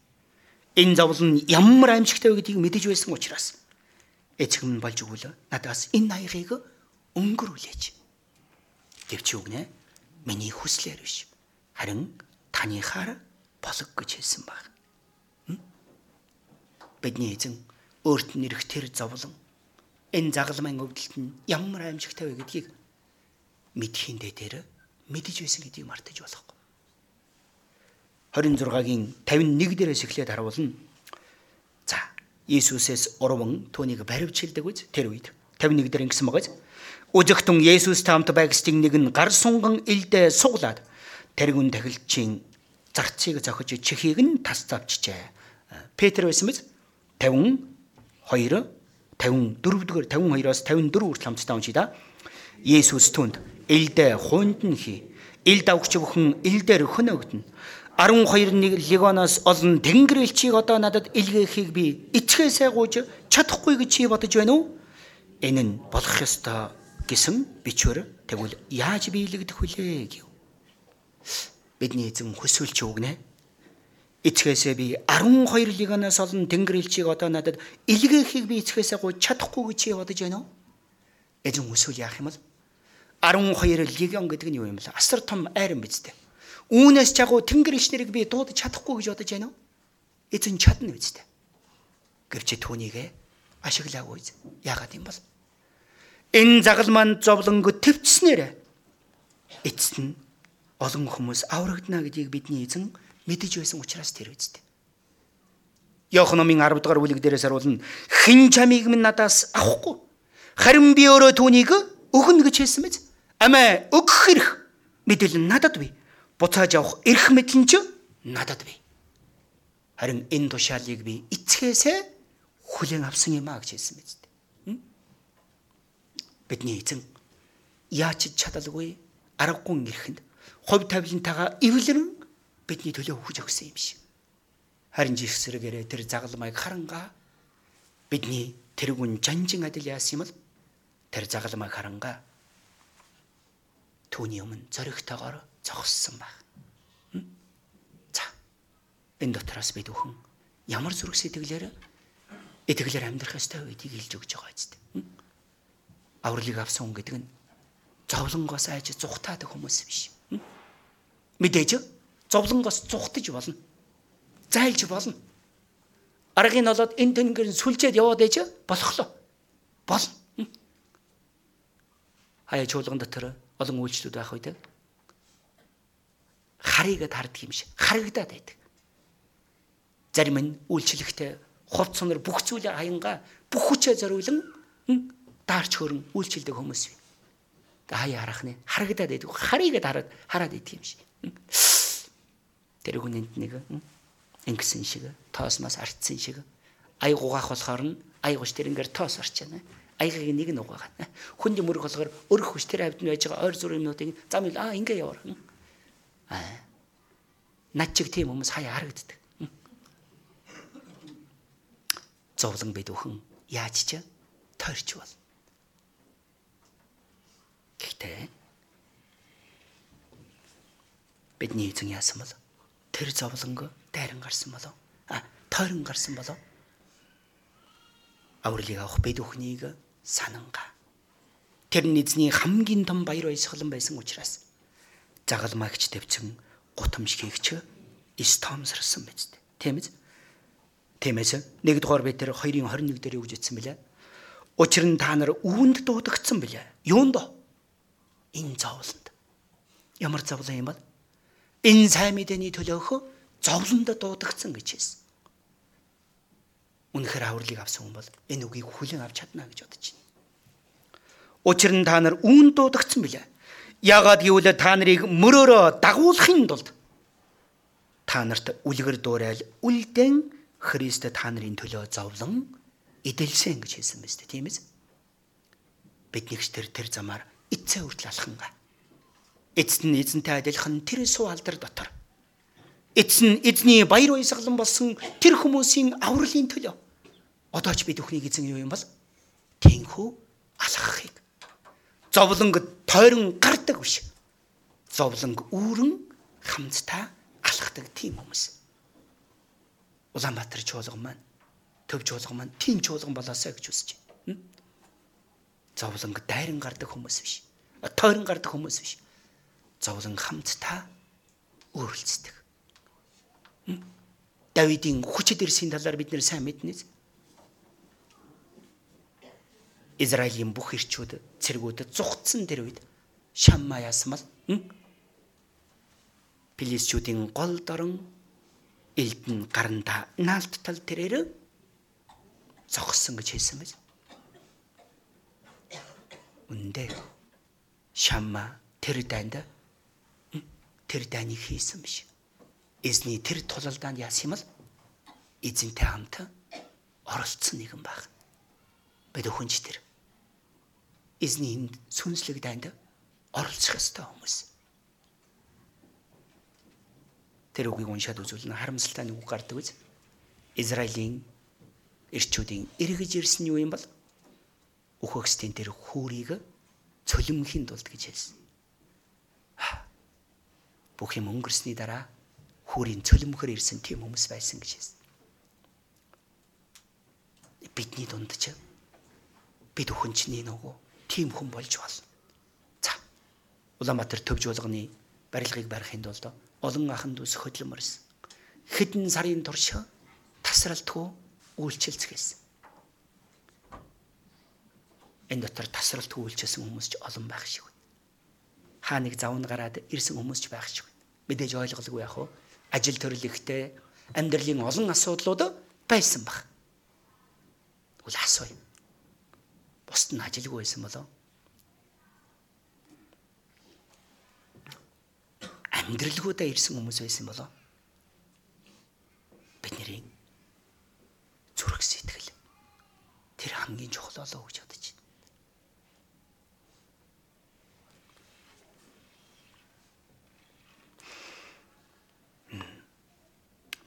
[SPEAKER 1] энэ зовлон ямар аимшигтай вэ гэдгийг мэдэж байсан учраас эцэг минь болж өгвөл надаас энэ аягийг өнгөрүүлээч. Гэвч үгнэ миний хүслээр биш харин таныхаар болог гэж хэлсэн баг. Бидний эзэн өөрт нэрх тэр зовлон энэ загалмайн өвдөлт нь ямар аимшигтай вэ гэдгийг мэдхиндээ тэр мэдэж байсан гэдгийг мартаж болохгүй. 26-гийн 51 дээрээс эхлээд харуулна. За, Иесусээс урван түүнийг баривчилдаг үз тэр үед 51 дээр ингэсэн багаж. Өжигтэн Есүстэй хамт байгстыг нэг нь гар сунган илдээ суглаад тэргүн тахилчийн зарцыг зохиж чихийг нь тас завчжээ. Петр байсан биз? 52 54-р 52-оос 54 хүртэл хамтдаа уншийда. Есүс түнд элдэ хуунд нь хий. Ил давгч бүхэн ил дээр хөнөөгдөн. 12 легоноос олон тэнгэр элчийг одоо надад илгээхийг би ичхээсээ гуйж чадахгүй гэж чи бодож байна уу? Энэ нь болох ёстой гэсэн бичвэр тэгвэл яаж биелэгдэх вүлээ гэв. Бидний эзэн хөсөөлч өгнэ. Эцгээсээ би 12 легоноос олон тэнгэр элчийг одоо надад илгээхийг би эцгээсээ гуйж чадахгүй гэж чи бодож байна уу? Эзэн хөсөөл яах юм бол 12 легион гэдэг нь юу юм бэ? Асар том айран биз дээ. Үүнээс чагуу тэнгэр ичнэрийг би дуудаж чадахгүй гэж бодож байна уу? Эзэн чадна үстэй. Гэвч түүнийг ашиглаагүй. Яагаад юм бол? Энэ загал маань зовлонго төвчснээр эцэст нь олон хүмүүс аврагдана гэдгийг бидний эзэн мэдэж байсан учраас тэр үстэй. Йоханомын 10 дугаар бүлэг дээрээс харуулна. Хэн чамийг минь надаас авахгүй. Харин би өөрөө түүнийг өгнө гэж хэлсэн мэт. Амаа өгөх хэрэг мэдээлэл надад бий буцааж авах эрх мэдэл нь ч надад бий. Харин энэ тушаалыг би эцгээсээ хүлээн авсан юм а гэж хэлсэн биз дээ. Бидний эзэн яаж чадалгүй аргагүй эрхэнд хувь тавилантайгаа эвлэрэн бидний төлөө өгч өгсөн юм шиг. Харин жихсэрэгээрээ тэр загалмайг харангаа бидний тэрүүн жанжин адил яасан юм бол тэр загалмайг харангаа түүний өмнө зоригтойгоор зогссон баг. За. Энэ дотроос бид бүхэн ямар зүрх сэтгэлээр итгэлээр амьдрах ёстой гэдгийг хэлж өгч байгаа зү. Авралыг авсан хүн гэдэг нь зовлонгоос айж зүхтаадаг хүмүүс биш. Мэдээж зовлонгоос зүхтаж болно. Зайлж болно. Аргыг нь олоод энэ тэнгэр сүлжээд яваад ээж болохлоо. Болно. Хаяа чуулган дотор олон үйлчлүүд байх үед харыгээд харддаг юм шиг харагдаад байдаг. Зарим нь үйлчлэгтээ хувц сонор бүх зүйлээ хаянга бүх хүчээ зориулан даарч хөрөн үйлчлдэг хүмүүс бий. Гэ хаяа харах нь харагдаад байдаг. Харыгээд хараад хараад байдаг юм шиг. Тэр хүнэнд нэг ингэсэн шиг тоосмоос артсан шиг аяг угаах болохоор нь аягууш тэр ингээд тоос орчихно. Аягийг нэг нь угаагаад. Хүнд мөрөх болохоор өрөх хүч тэр хавьд нь байж байгаа ойр зүрийн минутыг зам ил аа ингээ яваар. Над чиг тийм хүмүүс хаяа харагддаг. Зовлон бид өхөн яаж ч тойрч бол. Гэхдээ бидний эзэн яасан бол тэр зовлонго дайран гарсан болов. А тойрон гарсан болов. Авралыг авах бид өхнийг сананга. Тэр нь эзний хамгийн том баяр баясгалан байсан учраас загалмаагч төвцөн гутамшигч стомсорсон биз дээ. Тийм ээ. Тиймээс нэгдүгээр бид тэр 2-ын 21 дээр юу гэж хэлсэн бэлээ? Учир нь та нар үүнд дуудагдсан бэлээ. Юунд? Энэ зовлонд. Ямар зовлон юм бол? Энэ сайн мэдээний төлөөх зовлонд дуудагдсан гэж хэлсэн. Үнэхээр авралыг авсан хүн бол энэ үгийг хүлээн авч чадна гэж бодож байна. Учир нь та нар үүнд дуудагдсан бэлээ. Яагаад гэвэл та нарыг мөрөөрөө дагуулахын тулд та нарт үлгэр дуурайл үлдэн Христ та нарын төлөө зовлон эдэлсэн гэж хэлсэн дээ тийм ээ. Биднийгч тэр тэр замаар эцээ хүртэл алхангаа. Эцэст нь эзэнтэй адилхан тэр суу алдар дотор. Эцэс нь эзний баяр баясгалан болсон тэр хүмүүсийн авралын төлөө. Одоо ч бид өхнийг эзэн юу юм бол тэнхүү алхахыг зовлонг тойрон гардаг биш. Зовлонг үүрэн хамтдаа алхдаг тийм хүмүүс. Улаанбаатар чуулган маань төв чуулган маань тийм чуулган болоосаа гэж үсэж байна. Зовлонг дайран гардаг хүмүүс биш. Тойрон гардаг хүмүүс биш. Зовлон хамтдаа өөрлөцдөг. Давидын хүчит ирсийн талаар бид нэр сайн мэднэ. Израилийн бүх ирчүүд цэргүүдэд зүгтсэн тэр үед Шамма ясмал Филистчүүдийн гол дорон элдэн гаранда наалттал тэрээр зогссон гэж хэлсэн байж. Үндэ Шамма тэр дайнд тэр дайныг хийсэн биш. Эзний тэр тулалдаанд яасан юм бол эзэнтэй хамт оролцсон нэгэн баг. Бид өхөнч тэр эзний энд сүнслэг дайнд оролцох ёстой хүмүүс. тэр үгийг уншаад үзвэл харамсалтай нэг үг гардаг биз. Израилийн эрчүүдийн эргэж ирсэн юу юм бол Үхэгсдийн тэр хүүрийг цөлмөхийн тулд гэж хэлсэн. Бүх юм өнгөрсний дараа хүүрийн цөлмөхөр ирсэн тийм хүмүүс байсан гэж хэлсэн. Бидний дунд ч бид өхөнчний нөгөө тийм хүн болж болно. За. Улаанбаатар төвж болгоны барилгыг барихын тулд олон ахын дүүс хөдлөмөрсөн. Хэдэн сарын турш тасралтгүй үйлчилцгээсэн. Энэ дотор тасралтгүй үйлчилсэн хүмүүс ч олон байх шиг байна. Хаа нэг завн гараад ирсэн хүмүүс ч байх шиг байна. Мэдээж ойлголгүй яах вэ? Ажил төрөл ихтэй амьдралын олон асуудлууд байсан баг. Тэгвэл асууя. Бусд нь ажилгүй байсан болоо амьдралгуудаа ирсэн хүмүүс байсан болоо бидний зүрх сэтгэл тэр хамгийн чухал болоо гэж бодож байна.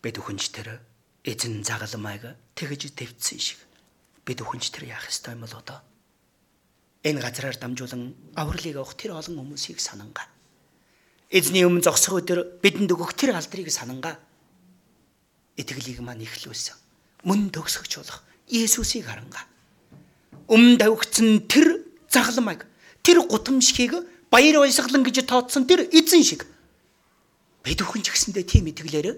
[SPEAKER 1] Бид өхөнч тэр эзэн загалмайг тэгж төвцсөн шиг бид өхөнч тэр яах ёстой юм бол одоо энэ газраар дамжуулан авралыг авах тэр олон хүмүүсийг санангаа Эзний өмнө зогсох өдөр бидэнд өгөх тэр алдрыг санангаа итгэлийг маань ихлүүлсэн. Мөн төгсгөж болох Есүсийг харангаа. Өмнө давигдсан тэр загламыг тэр гутамшгийг баяр баясгалан гэж тооцсон тэр эзэн шиг бид өхөн ч гэсэндээ тийм итгэлээр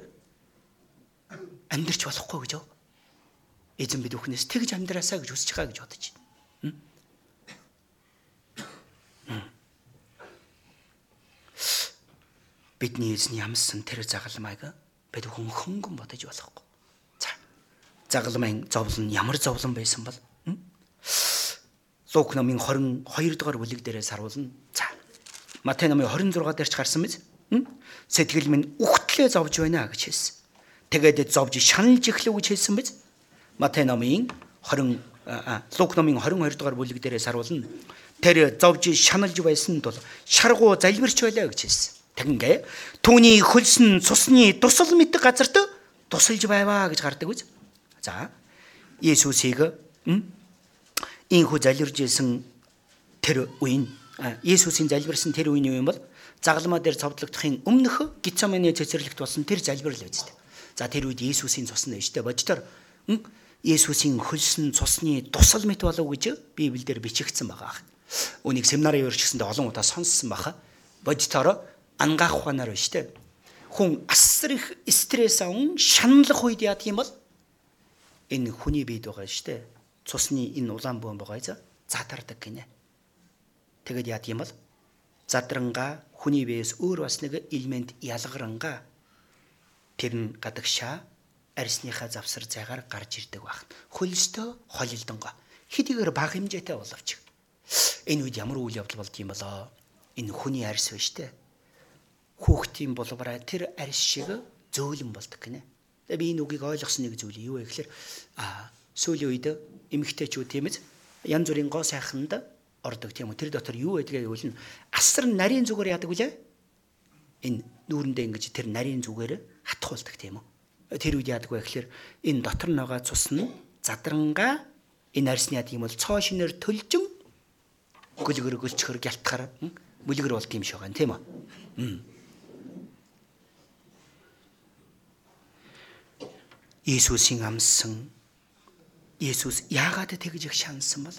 [SPEAKER 1] амьдрч болохгүй гэж? Эзэн бид өхнөөс тэгж амьдраасаа гэж хүсэж байгаа гэж бодож байна. Бидний эзний ямсан тэр загалмайг бид хүн хөнгөн бодож болохгүй. За. Загалмайн зовлон ямар зовлон байсан бол Лук номын 22 дугаар бүлэг дээрээс харуулна. За. Матай номын 26 дээр ч гарсан мэт. Сэтгэл минь үхтлээ зовж байна гэж хэлсэн. Тэгээд зовж шаналж эхлэв гэж хэлсэн биз? Матай номын 20 Лук номын 22 дугаар бүлэг дээрээс харуулна. Тэр зовж шаналж байсан тул шаргуу залбирч байлаа гэж хэлсэн. Тэгингээ түүний хөлсөн цусны тусал мэддэг газарт тусалж байваа гэж гардаг үз. За Есүсийг инхүү залбирж исэн тэр үеийн Есүсийн залбирсан тэр үеийн юм бол загалмаа дээр цовдлогдохын өмнөх Гицаманы цэцэрлэгт болсон тэр залбирал үз. За тэр үед Есүсийн цус нь штэ бодтоор Есүсийн хөлсөн цусны тусал мэт болов гэж Библиэлд бичигдсэн байгаа. Үнийг семинарын өрчсөндөө олон удаа сонссон баха. Бодтоор ангаах ухаанаар байна шүү дээ. Хүн асар их стресс аван шаналлах үед яа гэх юм бол энэ хүний биед байгаа шүү дээ. Цусны энэ улаан бөөн байгаа за задардаг гинэ. Тэгэд яа гэх юм бол задранга хүний биес өөр бас нэг элемент ялгаранга тэр нь гадагшаа арьсныхаа завсар зайгаар гарч ирдэг байх. Хөлстөө холилдонго хэдийгээр бага хэмжээтэй боловч энэ үед ямар үйл явдал болд юм болоо энэ хүний арьс шүү дээ хүүхдийн булбараа тэр арьс шиг зөөлөн болдог гинэ. Тэгээ би энэ үгийг ойлгосон нэг зүйл юу вэ гэхээр а сүүлийн үед эмэгтэйчүүд тийм ээ янз бүрийн гоо сайханд ордог тийм үү. Тэр дотор юу байдгийг гэвэл асар нарийн зүгээр яадаг вүлээ. Энэ нүүрэндээ ингэж тэр нарийн зүгээр хатхуулдаг тийм үү. Тэр үед яадаг вэ гэхээр энэ дотор нь байгаа цус нь задрангаа энэ арьсны яадаг юм бол цоо шинээр төлжин гөлгөр гөлчхөр гялтахаар мүлгэр болд юм шиг байна тийм үү. Есүсийн амсан Есүс яагаад тэгж их шансан бол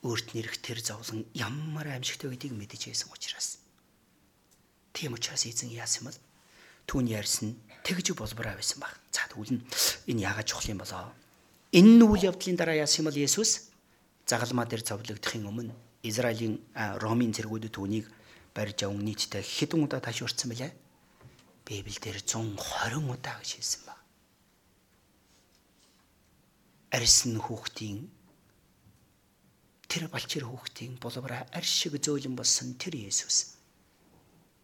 [SPEAKER 1] өөрт нэрх тэр зовлон ямар аимшигтай гэдгийг мэдэж байсан учраас. Тийм учраас эзэн яасан бол түүний ярьсан тэгж болбороо байсан баг. За тэгвэл энэ яагаад чухал юм болоо? Энэ үйл явдлын дараа яасан бол Есүс загалмаа дээр зовлогдохын өмнө Израилийн Ромын цэргүүдэд түүнийг барьж аван нийтдээ хэдэн удаа ташуурсан бэлээ? Библиэлд 120 удаа гэж хэлсэн баг арьс нь хүүхдийн тэр балчир хүүхдийн боловраа арьс шиг зөөлөн болсон тэр Есүс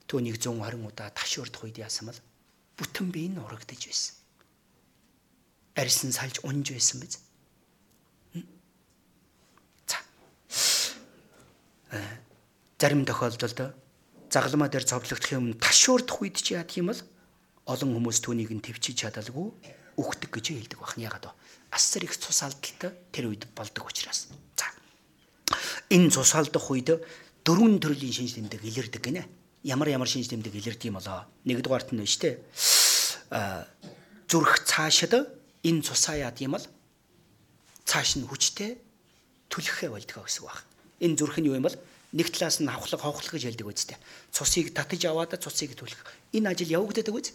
[SPEAKER 1] түүнийг 120 удаа ташуурдах үед яасан бол бүтэн бие нь урагдж байсан. Арьс нь салж унж байсан биз? За. Э зарим тохиолдолд загалмаа дээр цовдлогдох юм ташуурдах үед ч яа гэх юм бол олон хүмүүс түүнийг нь төвчиж чадалгүй үхдэг гэж хэлдэг байна. Ягаад вэ? Асар их цус алдалтай тэр үед болдог учраас. За. Энэ цус алдах үед дөрвөн төрлийн шинж тэмдэг илэрдэг гинэ. Ямар ямар шинж тэмдэг илэрдэг юм болоо. Нэгдүгээрт нь шүү дээ. А зүрх цаашид энэ цусаа яад юм бол цааш нь хүчтэй түлхэхэ болдгоо гэсэн баг. Энэ зүрх нь юу юм бол нэг талаас нь хавхлаг хавхлаг гэж хэлдэг үстэй. Цусыг татаж аваад цусыг түлхэх. Энэ ажил явагддаг үз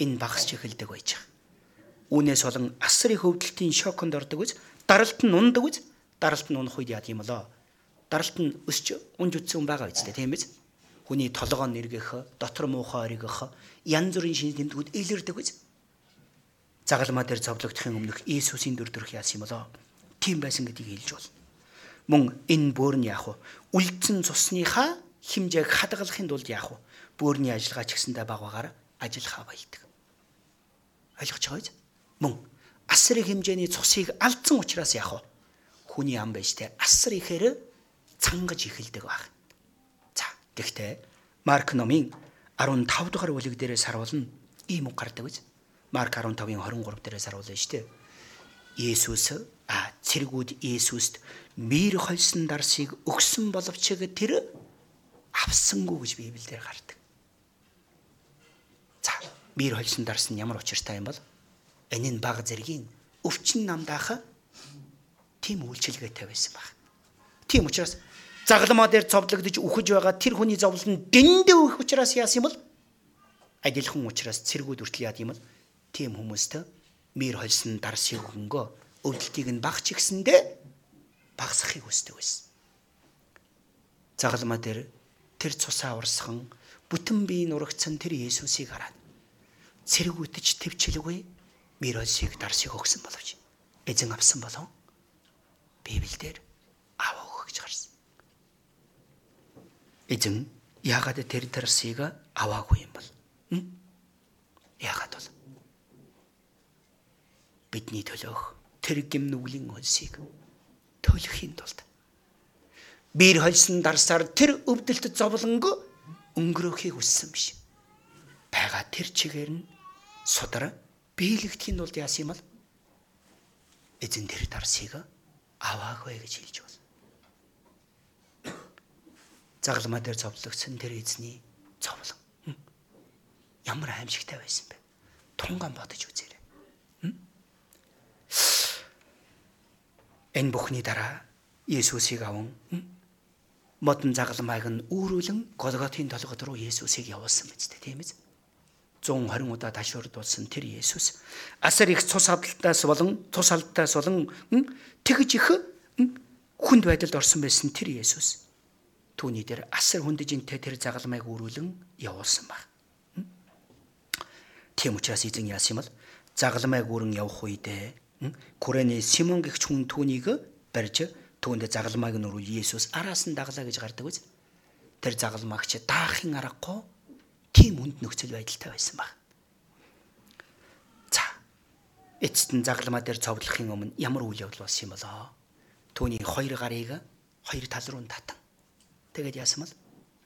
[SPEAKER 1] энэ багасч эхэлдэг байж байгаа. Үүнээс болон асар их хөвдөлтийн шоконд ордог үз. Даралт нь ундаг үз. Даралт нь унах үед яа гэм болоо. Даралт нь өсч унж үтсэн байгаа үстэй тийм биз? Хүний толгоо нэргэх, дотор муухай оригох, янз бүрийн шинж тэмдгүүд илэрдэг үз. Загалмаа дээр зовлогдохын өмнөх Иесусийн дүр төрх яасан юм болоо. Тийм байсан гэдгийг хэлж бол. Мөн энэ бөөр нь яах вэ? Үлдсэн цусныхаа хэмжээг хадгалахын тулд яах вэ? Бөөрийн ажиллагаа ч гэсэндээ багваагаар ажиллахаа баялдаг ойлгож байгаа биз? Мөн асар их хэмжээний цусыг алдсан учраас яах вэ? Хүний ам байж тэ асар ихээр цангаж эхэлдэг баг. За тэгтээ Марк номын 15 дугаар бүлэг дээрээс харуулна ийм үг гардаг биз? Марк 15-ын 23 дээрээс харуулна шүү дээ. Есүс а цэргүүд Есүст мир хольсон дарсыг өгсөн боловч тэр авсангүй гэж Библиэлд гардаг мир холсон дарс нь ямар учиртай юм бол энэ нь баг зэргийн өвчин намдаах тийм үйлчилгээтэй байсан баг. Тийм учраас загламаа дээр зовлогдож үхэж байгаа тэр хүний зовлон нь дэндээ өөх учраас яасан юм бол адилхан учраас цэргүүд үртэл яад юм бол тийм хүмүүст мир холсон дарсыг өгөнгөө өвдөлтийг нь багч гисэндээ багасхыг хүсдэг байсан. Загламаа дээр тэр цусаа урсхан бүтэн биеийн урагцсан тэр Есүсийг хараад цэргүүтэж төвчлгүй миросыг дарсыг өгсөн боловч эзэн авсан болов Библиэлд аваа өгөх гэж гарсан. Эзэн яагаад тэр дарсыг аваагүй юм бол? Яагаад бол бидний төлөөх тэр гимнүглийн хөлсийг төлөхийн тулд бир хольсон дарсаар тэр өвдөлт зовлонго өнгөрөөхийг хүссэн биш. Бага тэр чигээр нь судар биелэгдэхийн тулд яасан юм бол эзэн тэр дарсыг аваагүй гэж хэлж байна. Загламаа дээр зовлогдсон тэр эзний зовлон. Ямар аимшигтай байсан бэ? Тунган бодож үзээрэй. Энэ бүхний дараа Есүсийг аван модон загламайг нь үүрүүлэн Голготын толгод руу Есүсийг явуулсан биз дээ, тийм ээ? 120 удаа ташуурдуулсан тэр Есүс асар их цус алдалтаас болон тус алдалтаас болон тэгж их хүнд байдалд орсон байсан тэр Есүс түүний дээр асар хүндижинтэй тэр загалмайг өрүүлэн явуулсан баг. Тийм учраас эзэн яасан юм бол загалмайг өрөн явах үедээ Күрэний Симон гэгч хүн түүнийг барьж түүнд загалмайг нөрүүл Есүс араас нь даглаа гэж гардаг үз. Тэр загалмагч даахын аргагүй тийм үнд нөхцөл байдалтай байсан баг. За. Эцэст нь загламаа дээр цовдлохын өмнө ямар үйл явдал болсон юм болоо? Түүний хоёр гарыг хоёр тал руу татан. Тэгээд яасан бол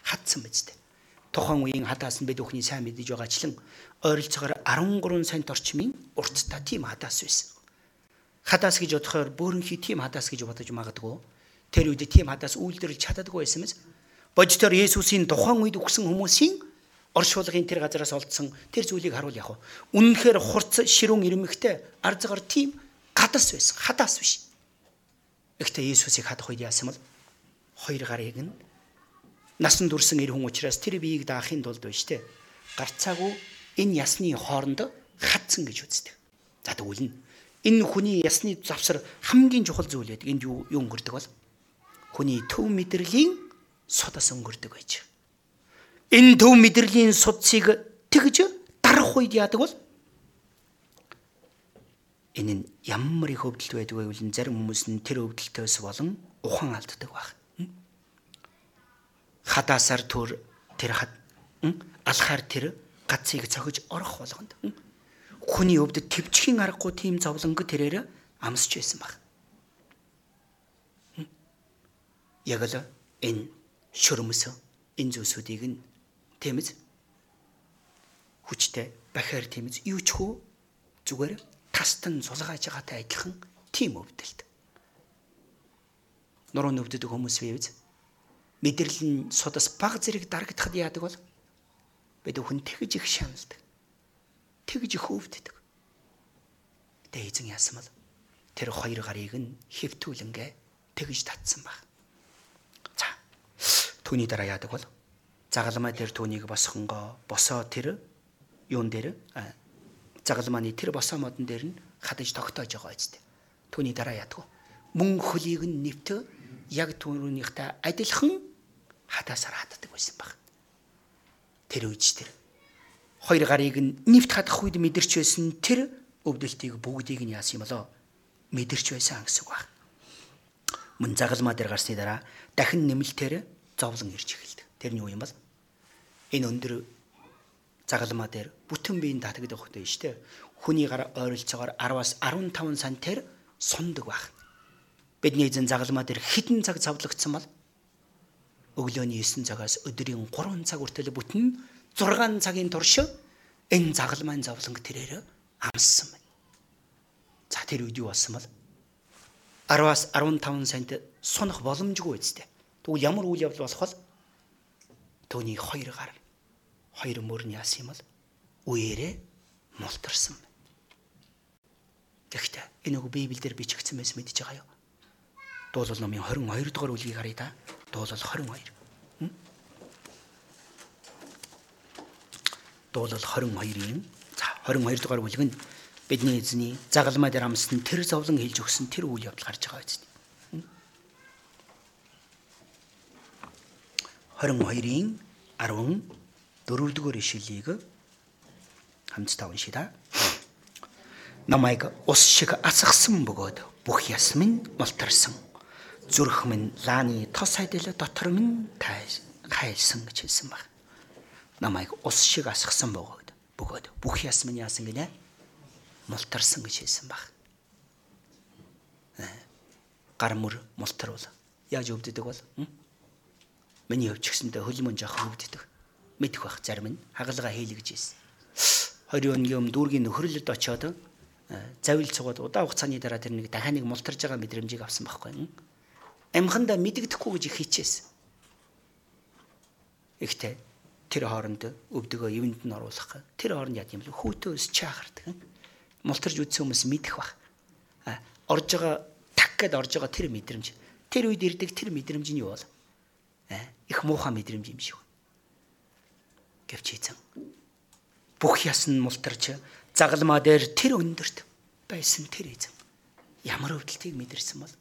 [SPEAKER 1] хатсан биз дээ. Тухайн үеийн хадаас нь бид бүхний сайн мэдэж байгаачлан ойролцоогоор 13 цент орчмын урттай тийм хадаас байсан. Хадаас гэж бодохоор бөөрөнхий тийм хадаас гэж бодож магадгүй. Тэр үед тийм хадаас үйлдвэрлэж чаддаггүй байсан мэс. Божтоор Есүсийн тухайн үед өгсөн хүмүүсийн оршуулгын тэр газараас олдсон тэр зүйлийг харуул яг. Үнэнхээр хурц ширүүн ирмэгтэй арзгаар тийм гадас байсан. Хадаас биш. Гэхдээ Иесусыг хадах үед яасан бол хоёр гарыг нь насан турсан эр хүн учраас тэр биеийг даахын тулд байж тээ. Гарцаагүй энэ ясны хооронд хатсан гэж үздэг. За тэгвэл энэ хүний ясны завсар хамгийн чухал зүйл байдаг. Энд юу өнгөрдөг бол хүний төв мэдрэлийн судас өнгөрдөг байж энэ төв мэдрэлийн судсыг тэгж дарах үед яадаг бол энэ нь ямар их өвдөлт байдаг вэ гэвэл зарим хүмүүс нь тэр өвдөлтөөс болон ухан алддаг баг. Хадаасаар төр тэр хад алхаар тэр гацыг цохиж орох болгонд хүний өвдөд төвчхийн аргагүй тийм зовлонго тэрээр амсч байсан баг. Яг л энэ шөрмөс энэ зүйлсүүдийг нь Тийм ээ. Хүчтэй бахаар тиймээс юу ч хөө зүгээр тастан сулгааж байгаатай адилхан тийм өвдөлт. Нуруу нүвдэдэг хүмүүс бивз мэдрэл нь судас баг зэрэг дарагдахад яадаг бол бид хүн тэгж их шаналдаг. Тэгж их өвддөг. Тэ эзэн бол тэр хоёр гарыг нь хэвтүүлэнгээ тэгж татсан баг. За. Түүний дараа яадаг бол загалмай дээр түүнийг босхонгоо босоо тэр юун дээр загалмааны тэр босоо модон дээр нь хадаж тогтоож байгаа үстэй. Түүний дараа яадаг. Мөн хөлийг нь нэвт яг түүнийхтэй адилхан хадасаар хатдаг байсан баг. Тэр үеч тэр хоёр гарыг нь нэвт хадах үед мэдэрч байсан тэр өвдөлтийг бүгдийг нь яасан юм болоо мэдэрч байсан гэсэн үг баг. Мөн загалмаа дээр гарсны дараа дахин нэмэлтээр зовлон ирж эхэлдэг. Тэрний юу юм бол энэ өндөр загалмаа дээр бүтэн биеийн татагдах хөтэй шүү дээ. Хүний гар ойролцоогоор 10-аас 15 сантээр сундаг баг. Бидний эзэн загалмаа дээр хідэн цаг завлагдсан бол өглөөний 9 цагаас өдрийн 3 цаг хүртэл бүтэн 6 цагийн турш энэ загалмайн зовлонг тэрээр амссан байна. За тэр үед юу болсон бол 10-аас 15 сант сунах боломжгүй үстэй. Тэгвэл ямар үйл явдал болох бол төвний хоёр гар хоёр мөр нь яасан юм бол үеэрээ мултарсан байна. Гэхдээ энэ үг Библиэлд бичигдсэн байсан мэдж байгаа юу? Дуулал номын 22 дугаар бүлгийг харъя та. Дуулал 22. Дуулал 22-ийн за 22 дугаар бүлэг нь бидний эзний загалмай дээр амссан тэр зовлон хэлж өгсөн тэр үйл явдал гарч байгаа биз. 22-ийн 14 дугаар ишлэлийг хамтдаа уншия. Намайг ус шиг асгасан бөгөөд бүх ясм нь мултарсан зүрх минь лааны тос адил дотор минь хайлсан гэж хэлсэн баг. Намайг ус шиг асгасан бөгөөд бөгөөд бүх яс минь яасан гинэ? Мултарсан гэж хэлсэн баг. Э, гар мөр мултарвал яаж өвддөг бол? Миний өвч гэсэндээ хөлмөн жоох өвддөг. Мэдэх бах зарим нь хагалгаа хийлгэж ийсэн. 20 өдрийн өмнө дүүргийн нөхрөлд очиод э, завил цугаад удаа хугацааны дараа тэр нэг дахиад нэг мултарж байгаа мэдрэмжийг авсан байхгүй амхандаа мэдэгдэхгүй гэж их хичээсэн. Ихтэй тэр хооронд өвдөгөө ивэнд нь оруулах. Тэр хооронд яд юм л хүүтөөс чаахардаг. Мултарж үдсэн хүмүүс мэдэх бах. А орж байгаа так гэд орж байгаа тэр мэдрэмж. Тэр үед ирдэг тэр мэдрэмж нь юу бол? А их муухай мэдрэмж юм шиг. Гэвч эзэн бүх ясн мултарч загалмаа дээр тэр өндөрт байсан тэр эзэн ямар өвдөлтийг мэдэрсэн бол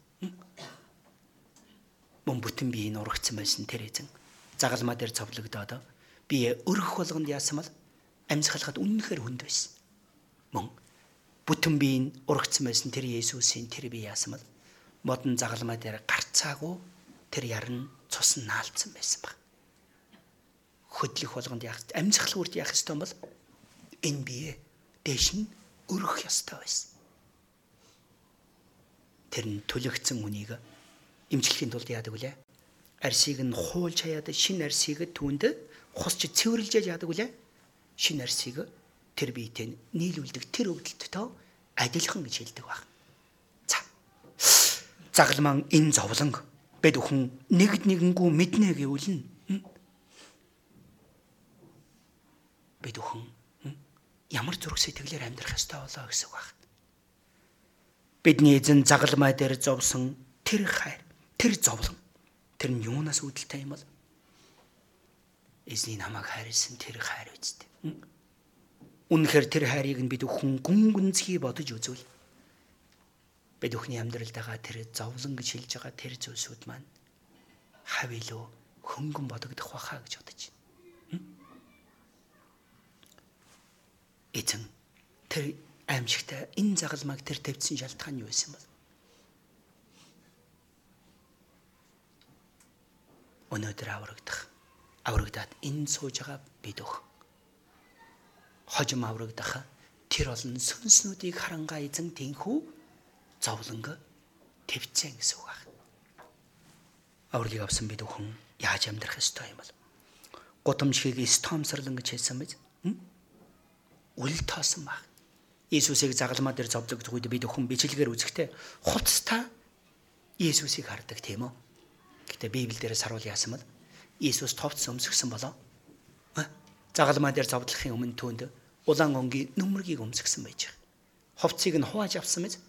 [SPEAKER 1] мөн бүтэн биеийн урагцсан байсан тэр эзэн загалмаа дээр цовлогдоод бие өргөх болгонд яасан бол амьсгалахад үнэнхээр хүнд байсан. Мөн бүтэн биеийн урагцсан байсан тэр Есүсийн тэр бие яасан бол модон загалмаа дээр гарцаагүй тэр яран цус наалцсан байсан баг. Хөдлөх болгонд яах амьсгалах үрд яах ёстой бол энэ бие дээш нь өргөх ёстой байсан. Тэр нь түлэгцэн үнийг имжлэхийн тулд яадаг вүлээ? Арсыг нь хуулж хаяад шин арсыг түүнд хусч цэвэрлжээж яадаг вүлээ? Шин арсыг тэр биетэй нийлүүлдэг тэр өвдөлтөд адилхан гэж хэлдэг баг. За. Загалман энэ зовлон бид өхөн нэгд нэгэнгүү мэднэ гэвэл нь бид өхөн ямар зүрх сэтгэлээр амьдрах ёстой болоо гэсэн үг байна. Бидний эзэн загалмай дээр зовсон тэр хайр Тэр зовлон тэр нь юунаас үүдэлтэй юм бол эзний намайг хайрлсан тэр хайр үсттэй. Үнэхээр тэр хайрыг нь бид өхөн гүн гүнзгий бодож үзвэл бид өхний амьдралд байгаа тэр зовлон гэж хэлж байгаа тэр зүйлсүүд маань хав илүү хөнгөн бодогдох баха гэж бодож байна. Эзэн. Тэр аимшигтай энэ загалмайг тэр тавьсан шалтгаан юу байсан бол? Өнөөдөр аврагдах. Аврагдаад энэ сууж байгаа бид өх. Хожим аврагдах. Тэр олон сүнснүүдийг харангаа эзэн тэнхүү зовлонго твцэн гэсэн үг байна. Авралыг авсан бид өхөн яаж амьдрах ёстой юм бол? Гудамжийг стомсрлон гэж хэлсэн биз? Үл тоосон баг. Иесусыг загалмаа дээр зовлогдох үед бид өхөн бичлэгээр үзэхдээ хувцастаа Иесусыг хардаг тийм үү? Гэтэ Библиэлд саруул яасан бол Иесус товц өмсгсөн болоо. Загалмаа дээр зовлохын өмнө түүнд улаан өнгийн нүмергийг өмсгсөн байж байгаа. Хувцсыг нь хувааж авсан мэз.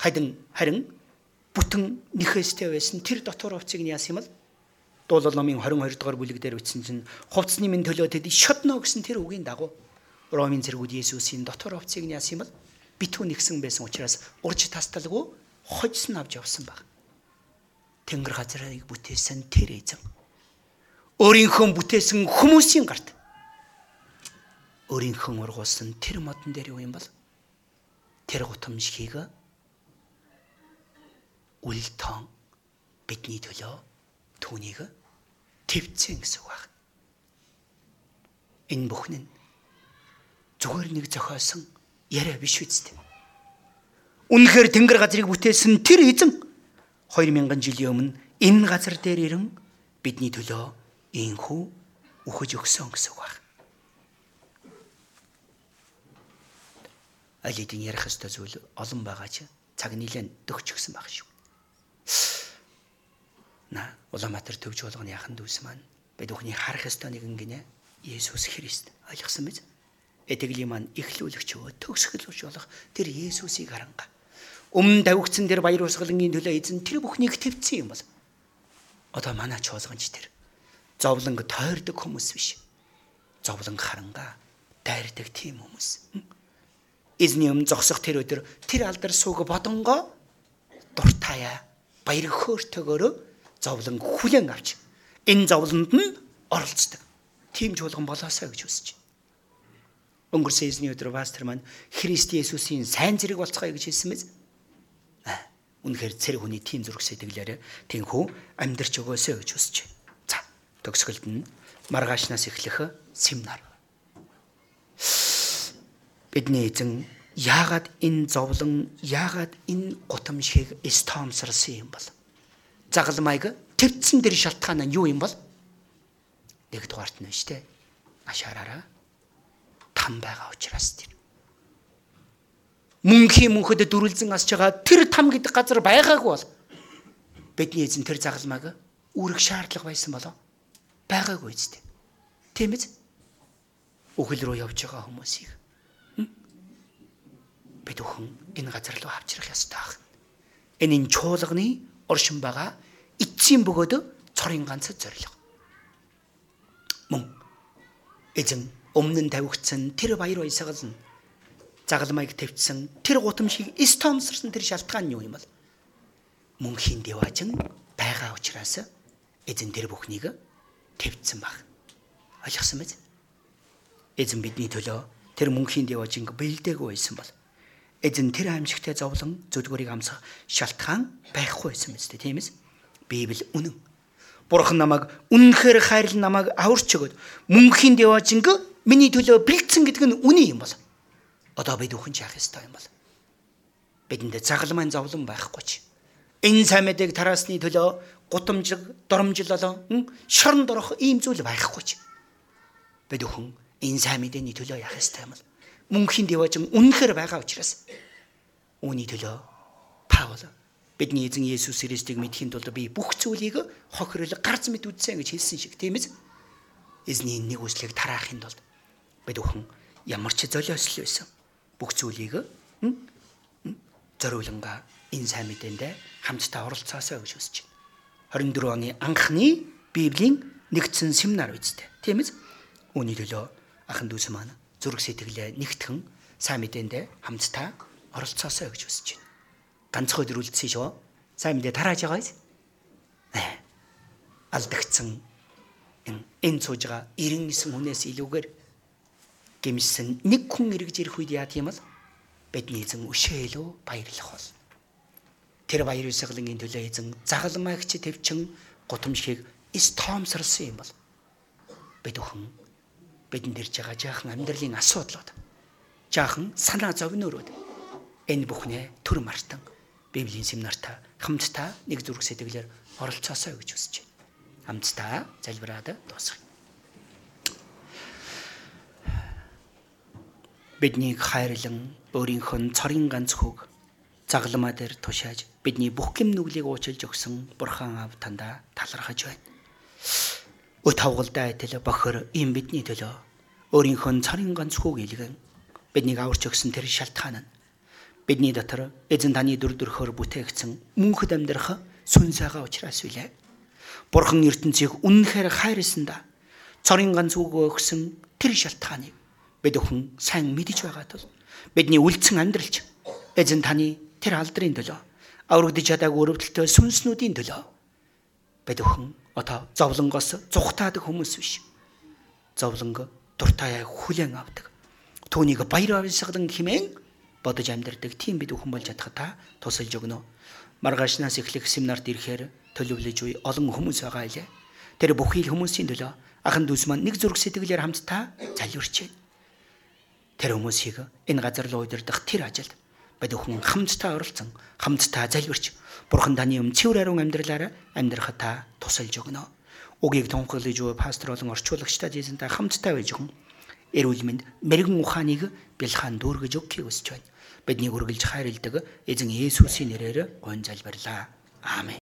[SPEAKER 1] Хайдан харин бүтэн нэхэстэй байсан тэр дотор хувцсыг нь яасан юм бол Дуулал номын 22 дугаар бүлэг дээр бичсэн чинь хувцсны минь төлөө тэд шатно гэсэн тэр үгийн дагуу Ромын зэргүүд Есүсийн дотор хувцсыг нь яасан юм бол битүү нэгсэн байсан учраас урж тасталгүй хожсон авч явсан баг. Тэнгэр газрыг бүтээсэн тэр эзэн өөрийнхөө бүтээсэн хүмүүсийн гарт өөрийнхөө ургуулсан тэр модон дээр юу юм бол тэр гутамшгийг үл тоон бидний төлөө түүнийг твцэн гэсэн үг байна. Энэ бүхэн нь зүгээр нэг зохиосон яриа биш үсттэй. Үнэхээр тэнгэр газрыг бүтээсэн тэр эзэн 2000 жилийн өмнө энэ газар дээр ирэн бидний төлөө инхүү үхэж өгсөн гэсэн үг байна. аль хэдийн ярих ёстой зүйл олон байгаа ч цаг нэлээд дөгч өгсөн баг шүү на Улаанбаатар төвч болгоны яхан дүүс маань бид бүхний харах ёстой нэгэн гинэ Есүс Христ ойлгосон биз? Эдгэлийн маань эхлүүлэгч өө төгсгөлж болох тэр Есүсийг харанга. Өмнө давигдсан тэр баяр усгалангийн төлөө эзэн тэр бүхнийг твцсэн юм бол одоо манай чуулганч тэр зовлонг тойрдог хүмүүс биш. Зовлонг харанга дайрдаг тийм хүмүүс. Эзний өмнө зогсох тэр өдөр тэр алдар сууг бодонго дуртаяа баяр хөөртөгөөрөө зовлон хүлэн авч энэ зовлонд нь оролцдог. Тийм чуулган болоосаа гэж байна. Өнгөрсөн эзний өдөр пастор маань Христ Есүсийн сайн зэрэг болцгоё гэж хэлсэн мэз. Үнэхээр цэр хүний тийм зүрх сэтгэлээр тэнхүү амьдрч өгөөсэй гэж хүсэж байна. За, төгсгөлд нь маргаашнаас эхлэх семинар. Бидний эзэн яагаад энэ зовлон, яагаад энэ гутамшиг стомсорсон юм бол? загалмайг твцсэн дэр шалтгаан нь юу юм бол нэг дугаарт нь шүү дээ. Ашаараараа там байгаа учраас тэр. Мөнхийн мөнхөд дөрүлзэн асж байгаа тэр там гэдэг газар байгаагүй бол бидний эзэн тэр загалмайг үүрэг шаардлага байсан болоо байгаагүй үстэй. Тийм биз? Үхэл рүү явж байгаа хүмүүсийг бид өхөн энэ газар руу авчрах ёстой баг. Энэ чуулганы оршин байгаа эцсийн бөгөөд цорын ганц зориг. Мөн эзэн өмнө нь тавигдсан тэр баяр баясгал нь загалмайг тавьсан тэр гутамшиг стомсорсон тэр шалтгаан нь юу юм бол мөнхийн дэважин байгаа учраас эзэн тэр бүхнийг тавьсан баг. Ойлгосон биз? Эзэн бидний төлөө тэр мөнхийн дэважинг бэлдээгүй байсан бол эзэн тэр аимшигтай зовлон зүдгүүрийг амсах шалтгаан байхгүй байсан биз дээ тийм ээ Библи үнэн. Бурхан намайг үнэнхээр хайрлан намайг аварч өгöd мөнхийн деважинг миний төлөө бэлдсэн гэдэг нь үнэн юм бол одоо бид үхэн яах ёстой юм бол бидэнд загалмайн зовлон байхгүй ч энэ сайн мэдээг тараасны төлөө гутамжиг доромжлолоо шорон дорох ийм зүйл байхгүй ч бид үхэн энэ сайн мэдээний төлөө яах ёстой юм бол мөнхийн деважин үнэнхээр байгаа учраас үүний төлөө Паул бидний эзэн Есүс Христийг мэдхийн тулд би бүх зүйлийг хохирол гарц мэд үзсэн гэж хэлсэн шиг тийм ээ. Эзний нэг үслийг тараахын тулд бид бүхэн ямар ч золиослол байсан. Бүх зүйлийг зориуланга энэ сайн мэдээндээ хамтдаа оролцоосоо гэж хүсэж байна. 24 оны анхны Библийн нэгдсэн семинар үсттэй. Тийм ээ. Үүний төлөө ахын дүүс маань зүрх сэтгэлээ нэгтгэн сайн мэдээндээ хамтдаа оролцоосоо гэж хүсэж байна ганцхан өдөр үлдсэн шүү. Сайн мэдээ тарааж байгаа биз? Алдагдсан энэ сууж байгаа 99 хүнээс илүүгээр гимсэн нэг хүн эргэж ирэх үед яа тийм бол бидний эзэн өшөөлөө баярлах бол тэр баяр усгалангийн төлөө эзэн загалмаагч төвчин гутамшиг стомсорсон юм бол бид өхөн бидэнд ирж байгаа жаахан амьдралын асуудлууд жаахан санаа зовнөрөөд энэ бүхнээ төр мартан Библийн семинартаа хамтдаа нэг зүрх сэтгэлээр оролцоосоо гэж хүсэж байна. Хамтдаа залбираад дуусгая. Биднийг хайрлан өөрийнхөө цорын ганц хөг загламаа дээр тушааж бидний бүх гэм нүглийг уучилж өгсөн Бурхан аав танда талархаж байна. Өө тавгалдаа адил бохор ийм бидний төлөө өөрийнхөө цорын ганц хөг илгэн биднийг аварч өгсөн тэр шалтгаан нь бидний дотор эзэн таны дүр төрхөөр бүтээгдсэн мөнхөд амьдрах сүн сайгаа учраас үлээ. Бурхан ертөнцийг үнэнхээр хайрласанда цорын ганц үг өгсөн тэр шалтгааныг бид өхөн сайн мэдэж байгаа тул бидний үлдсэн амьдралч эзэн таны тэр алдрын төлөө аврагдж чадаагүй өрөвдөлтөй сүнснүүдийн төлөө бид өхөн одоо зовлонгоос зүхтаадаг хүмүүс биш. Зовлонго дуртай хүлээн авдаг. Түүнийг баяр баясгалан химэн бодож амьдардаг тийм бид өхөн болж чадах та тусалж өгнө. Маргаашнаас эхлэх семинарт ирэхээр төлөвлөж буй олон хүмүүс байгаа илээ. Тэр бүхий л хүмүүсийн төлөө ахан дүүс маань нэг зүрх сэтгэлээр хамтдаа залбирч байна. Тэр хүмүүсийг энэ газар руу удирдах тэр ажилд бид өхөн хамтдаа оролцсон, хамтдаа залбирч Бурхан таны юм цэвэр ариун амьдралаараа амьдрахад та тусалж өгнө. Угийг тунхаглаж буй пастор болон орчуулагчтай эзэнтэй хамтдаа байж өгөн эрүүл мэнд мэрэгэн ухааныг бэлхан дүүргэж өгөхийг хүсэж байна. Бидний үргэлж хайрладаг эзэн Есүсийн нэрээр гон залбирлаа. Аамен.